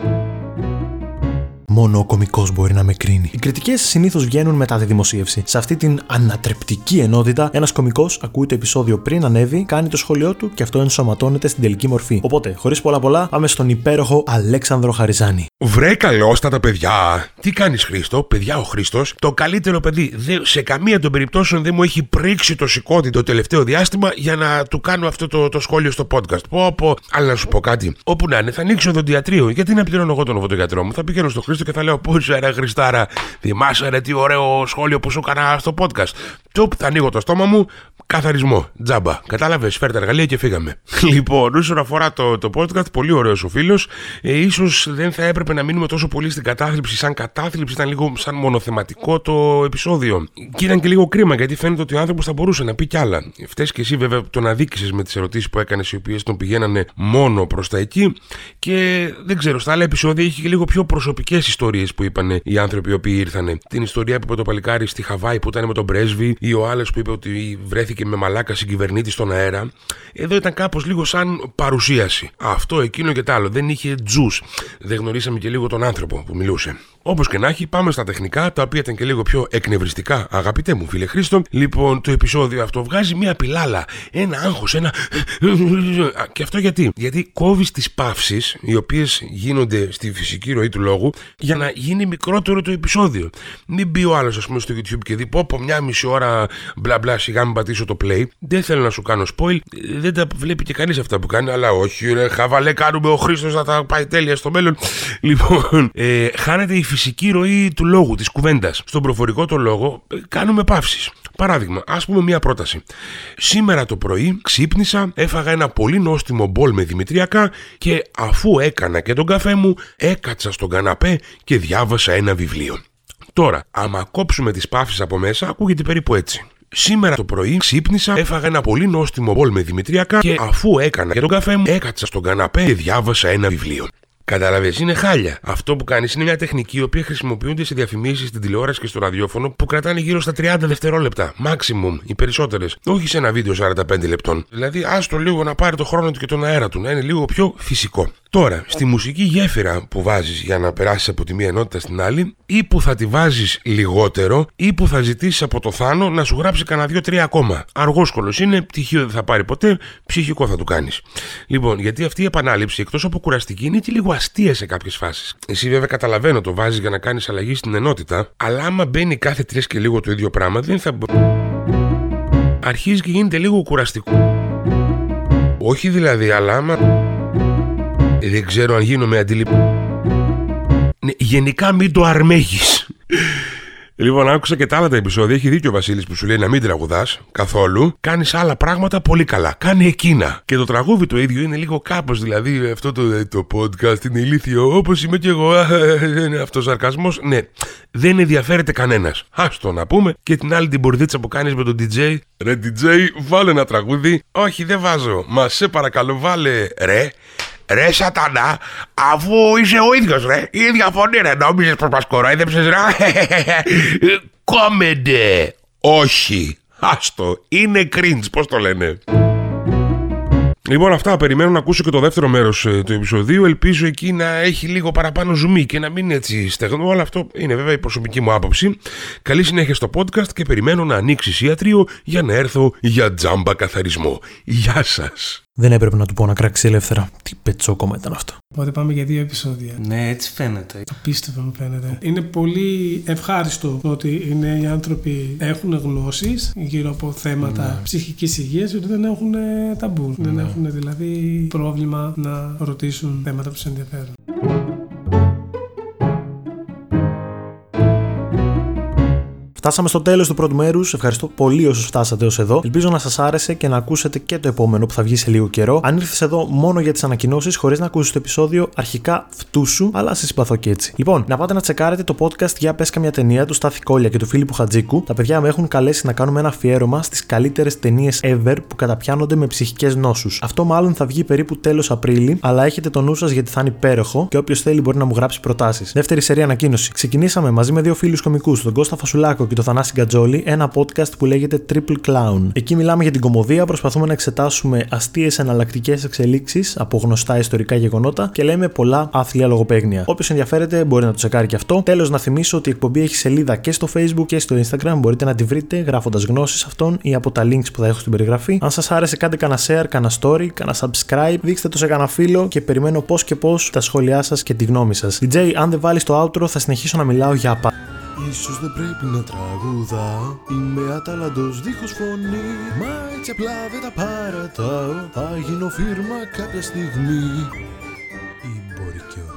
[SPEAKER 1] Μόνο ο κωμικός μπορεί να με κρίνει. Οι κριτικές συνήθως βγαίνουν μετά τη δημοσίευση. Σε αυτή την ανατρεπτική ενότητα, ένας κωμικός ακούει το επεισόδιο πριν ανέβει, κάνει το σχόλιο του και αυτό ενσωματώνεται στην τελική μορφή. Οπότε, χωρίς πολλά πολλά, πάμε στον υπέροχο Αλέξανδρο Χαριζάνη.
[SPEAKER 4] Βρε τα παιδιά! Τι κάνεις, Χρήστο, παιδιά ο Χρήστος, το καλύτερο παιδί. Δε, σε καμία των περιπτώσεων δεν μου έχει πρίξει το σηκώτη το τελευταίο διάστημα για να του κάνω αυτό το, το σχόλιο στο podcast. Πω, πω. Αλλά να σου πω κάτι. Όπου να είναι, θα ανοίξω δοντιατρίο. Γιατί να πληρώνω εγώ τον οδοντιατρό μου; Θα πηγαίνω στο Χρήστο και θα λέω Πού ρε Χριστάρα, θυμάσαι ρε τι ωραίο σχόλιο που σου έκανα στο podcast. Τσουπ, θα ανοίγω το στόμα μου, καθαρισμό, τζάμπα. Κατάλαβες, φέρτε τα εργαλεία και φύγαμε. Λοιπόν, όσον αφορά το, το podcast, πολύ ωραίος ο φίλος. Ε, ίσως δεν θα έπρεπε να μείνουμε τόσο πολύ στην κατάθλιψη. Σαν κατάθλιψη ήταν λίγο σαν μονοθεματικό το επεισόδιο. Και ήταν και λίγο κρίμα γιατί φαίνεται ότι ο άνθρωπος θα μπορούσε να πει κι άλλα. Φταίει και εσύ βέβαια τον αδίκησε με τις ερωτήσεις που έκανες, οι οποίες τον πηγαίνανε μόνο προς τα εκεί. Και δεν ξέρω, στα άλλα επεισόδια είχε και λίγο πιο προσωπικές ιστορίες που είπαν οι άνθρωποι οι οποίοι ήρθαν. Την ιστορία που είπε το παλικάρι στη Χαβάη που ήταν με τον πρέσβη ή ο άλλος που είπε ότι βρέθηκε με μαλάκα συγκυβερνήτη στον αέρα. Εδώ ήταν κάπως λίγο σαν παρουσίαση. Αυτό, εκείνο και τ' άλλο. Δεν είχε τζους. Δεν γνωρίσαμε και λίγο τον άνθρωπο που μιλούσε. Όπως και να έχει, πάμε στα τεχνικά, τα οποία ήταν και λίγο πιο εκνευριστικά, αγαπητέ μου φίλε Χρήστο. Λοιπόν, το επεισόδιο αυτό βγάζει μια πιλάλα, ένα άγχος, ένα. Και αυτό γιατί. Γιατί κόβεις τις παύσεις, οι οποίες γίνονται στη φυσική ροή του λόγου, για να γίνει μικρότερο το επεισόδιο. Μην μπει ο άλλος, ας πούμε, στο YouTube και δει πω από μια μισή ώρα μπλα μπλα σιγά μην πατήσω το play. Δεν θέλω να σου κάνω spoil, δεν τα βλέπει και κανείς αυτά που κάνει, αλλά όχι, ρε, χαβαλέ, κάνουμε ο Χρήστος να τα πάει τέλεια στο μέλλον. Λοιπόν, ε, χάνεται η φυσική ροή του λόγου, της κουβέντας. Στον προφορικό το λόγο ε, κάνουμε παύσεις. Παράδειγμα, ας πούμε μία πρόταση. Σήμερα το πρωί ξύπνησα, έφαγα ένα πολύ νόστιμο μπολ με δημητριακά και αφού έκανα και τον καφέ μου, έκατσα στον καναπέ και διάβασα ένα βιβλίο. Τώρα, άμα κόψουμε τις παύσεις από μέσα, ακούγεται περίπου έτσι. Σήμερα το πρωί ξύπνησα, έφαγα ένα πολύ νόστιμο μπολ με δημητριακά και αφού έκανα και τον καφέ μου, έκατσα στον καναπέ και διάβασα ένα βιβλίο. Κατάλαβε, είναι χάλια. Αυτό που κάνεις είναι μια τεχνική η οποία χρησιμοποιούνται σε διαφημίσεις στην τηλεόραση και στο ραδιόφωνο που κρατάνε γύρω στα 30 δευτερόλεπτα. Maximum, οι περισσότερες. Όχι σε ένα βίντεο 45 λεπτών. Δηλαδή, άστο λίγο να πάρει το χρόνο του και τον αέρα του, να είναι λίγο πιο φυσικό. Τώρα, στη μουσική γέφυρα που βάζεις για να περάσεις από τη μία ενότητα στην άλλη, ή που θα τη βάζεις λιγότερο, ή που θα ζητήσεις από το Θάνο να σου γράψει κανένα δύο-τρία ακόμα. Αργόσκολο είναι, πτυχίο δεν θα πάρει ποτέ, ψυχικό θα του κάνεις. Λοιπόν, γιατί αυτή η επανάληψη εκτός από κουραστική είναι και λίγο αστεία σε κάποιες φάσεις. Εσύ βέβαια καταλαβαίνω το βάζεις για να κάνεις αλλαγή στην ενότητα, αλλά άμα μπαίνει κάθε τρεις και λίγο το ίδιο πράγμα, δεν θα Αρχίζει και γίνεται λίγο κουραστικό. Όχι δηλαδή, αλλά άμα δεν ξέρω αν γίνομαι αντιληπτό. Ναι, γενικά μην το αρμέγεις. Λοιπόν, άκουσα και τα άλλα τα επεισόδια. Έχει δίκιο ο Βασίλης που σου λέει να μην τραγουδάς καθόλου. Κάνεις άλλα πράγματα πολύ καλά. Κάνει εκείνα. Και το τραγούδι το ίδιο είναι λίγο κάπως. Δηλαδή, αυτό το, το podcast είναι ηλίθιο. Όπως είμαι κι εγώ. Είναι αυτός ο σαρκασμός. Ναι, δεν ενδιαφέρεται κανένας. Άστο να πούμε. Και την άλλη την μπορδίτσα που κάνεις με τον DJ. Ρε DJ, βάλε ένα τραγούδι. Όχι, δεν βάζω. Μα σε παρακαλώ, βάλε ρε. Ρε σατανά, αφού είσαι ο ίδιος ρε, η ίδια φωνή ρε, νόμιζες πως μας κοροϊδέψες ρε, κόμεντε, όχι, άστο, είναι cringe, πώς το λένε. Λοιπόν, αυτά. Περιμένω να ακούσω και το δεύτερο μέρος του επεισοδίου. Ελπίζω εκεί να έχει λίγο παραπάνω ζουμί και να μην είναι έτσι στεγνό. Αλλά αυτό είναι βέβαια η προσωπική μου άποψη. Καλή συνέχεια στο podcast και περιμένω να ανοίξει ιατρείο για να έρθω για τζάμπα καθαρισμό. Γεια σας.
[SPEAKER 5] Δεν έπρεπε να του πω να κράξει ελεύθερα. Τι πετσόκομα ήταν αυτό.
[SPEAKER 3] Οπότε πάμε για δύο επεισόδια.
[SPEAKER 1] Ναι, έτσι φαίνεται.
[SPEAKER 3] Απίστευτο μου φαίνεται. Είναι πολύ ευχάριστο το ότι οι νέοι άνθρωποι έχουν γνώσεις γύρω από θέματα
[SPEAKER 1] Ναι.
[SPEAKER 3] ψυχικής υγείας, ότι δεν έχουν ε, ταμπού. Δεν έχουν δηλαδή πρόβλημα να ρωτήσουν θέματα που τους ενδιαφέρουν.
[SPEAKER 5] Φτάσαμε στο τέλος του πρώτου μέρους. Ευχαριστώ πολύ όσους φτάσατε ως εδώ. Ελπίζω να σας άρεσε και να ακούσετε και το επόμενο που θα βγει σε λίγο καιρό. Αν ήρθες εδώ μόνο για τις ανακοινώσεις, χωρίς να ακούσεις το επεισόδιο, αρχικά φτούσου, αλλά σε συμπαθώ και έτσι. Λοιπόν, να πάτε να τσεκάρετε το podcast για πες καμιά ταινία του Στάθη Κόλια και του Φίλιππου Χατζίκου. Τα παιδιά με έχουν καλέσει να κάνουμε ένα αφιέρωμα στις καλύτερες ταινίες ever που καταπιάνονται με ψυχικές νόσους. Αυτό μάλλον θα βγει περίπου τέλος Απρίλη, αλλά έχετε το νου σας γιατί θα είναι υπέροχο και όποιος θέλει μπορεί να μου γράψει προτάσεις. Δεύτερη σερή ανακοίνωση. Ξεκινήσαμε μαζί με δύο φίλους κομικούς, τον Κώστα Φασουλάκο και τον Θανάση Γκατζόλη, ένα podcast που λέγεται Triple Clown. Εκεί μιλάμε για την κομμωδία, προσπαθούμε να εξετάσουμε αστείες εναλλακτικές εξελίξεις από γνωστά ιστορικά γεγονότα και λέμε πολλά άθλια λογοπαίγνια. Όποιος ενδιαφέρεται μπορεί να το τσεκάρει και αυτό. Τέλος, να θυμίσω ότι η εκπομπή έχει σελίδα και στο Facebook και στο Instagram. Μπορείτε να τη βρείτε γράφοντας γνώσεις αυτών ή από τα links που θα έχω στην περιγραφή. Αν σας άρεσε, κάντε κανένα share, κανένα story, κανένα subscribe, δείξτε το σε κανένα φίλο και περιμένω πώς και πώς τα σχόλιά σας και τη γνώμη σας. DJ, αν δεν βάλεις το outro, θα συνεχίσω να μιλάω για απα.
[SPEAKER 2] Ίσως δεν πρέπει να τραγουδά, Είμαι αταλαντός δίχως φωνή. Μα έτσι απλά δεν τα παρατάω. Θα γίνω φύρμα κάποια στιγμή. Ή μπορεί και όχι.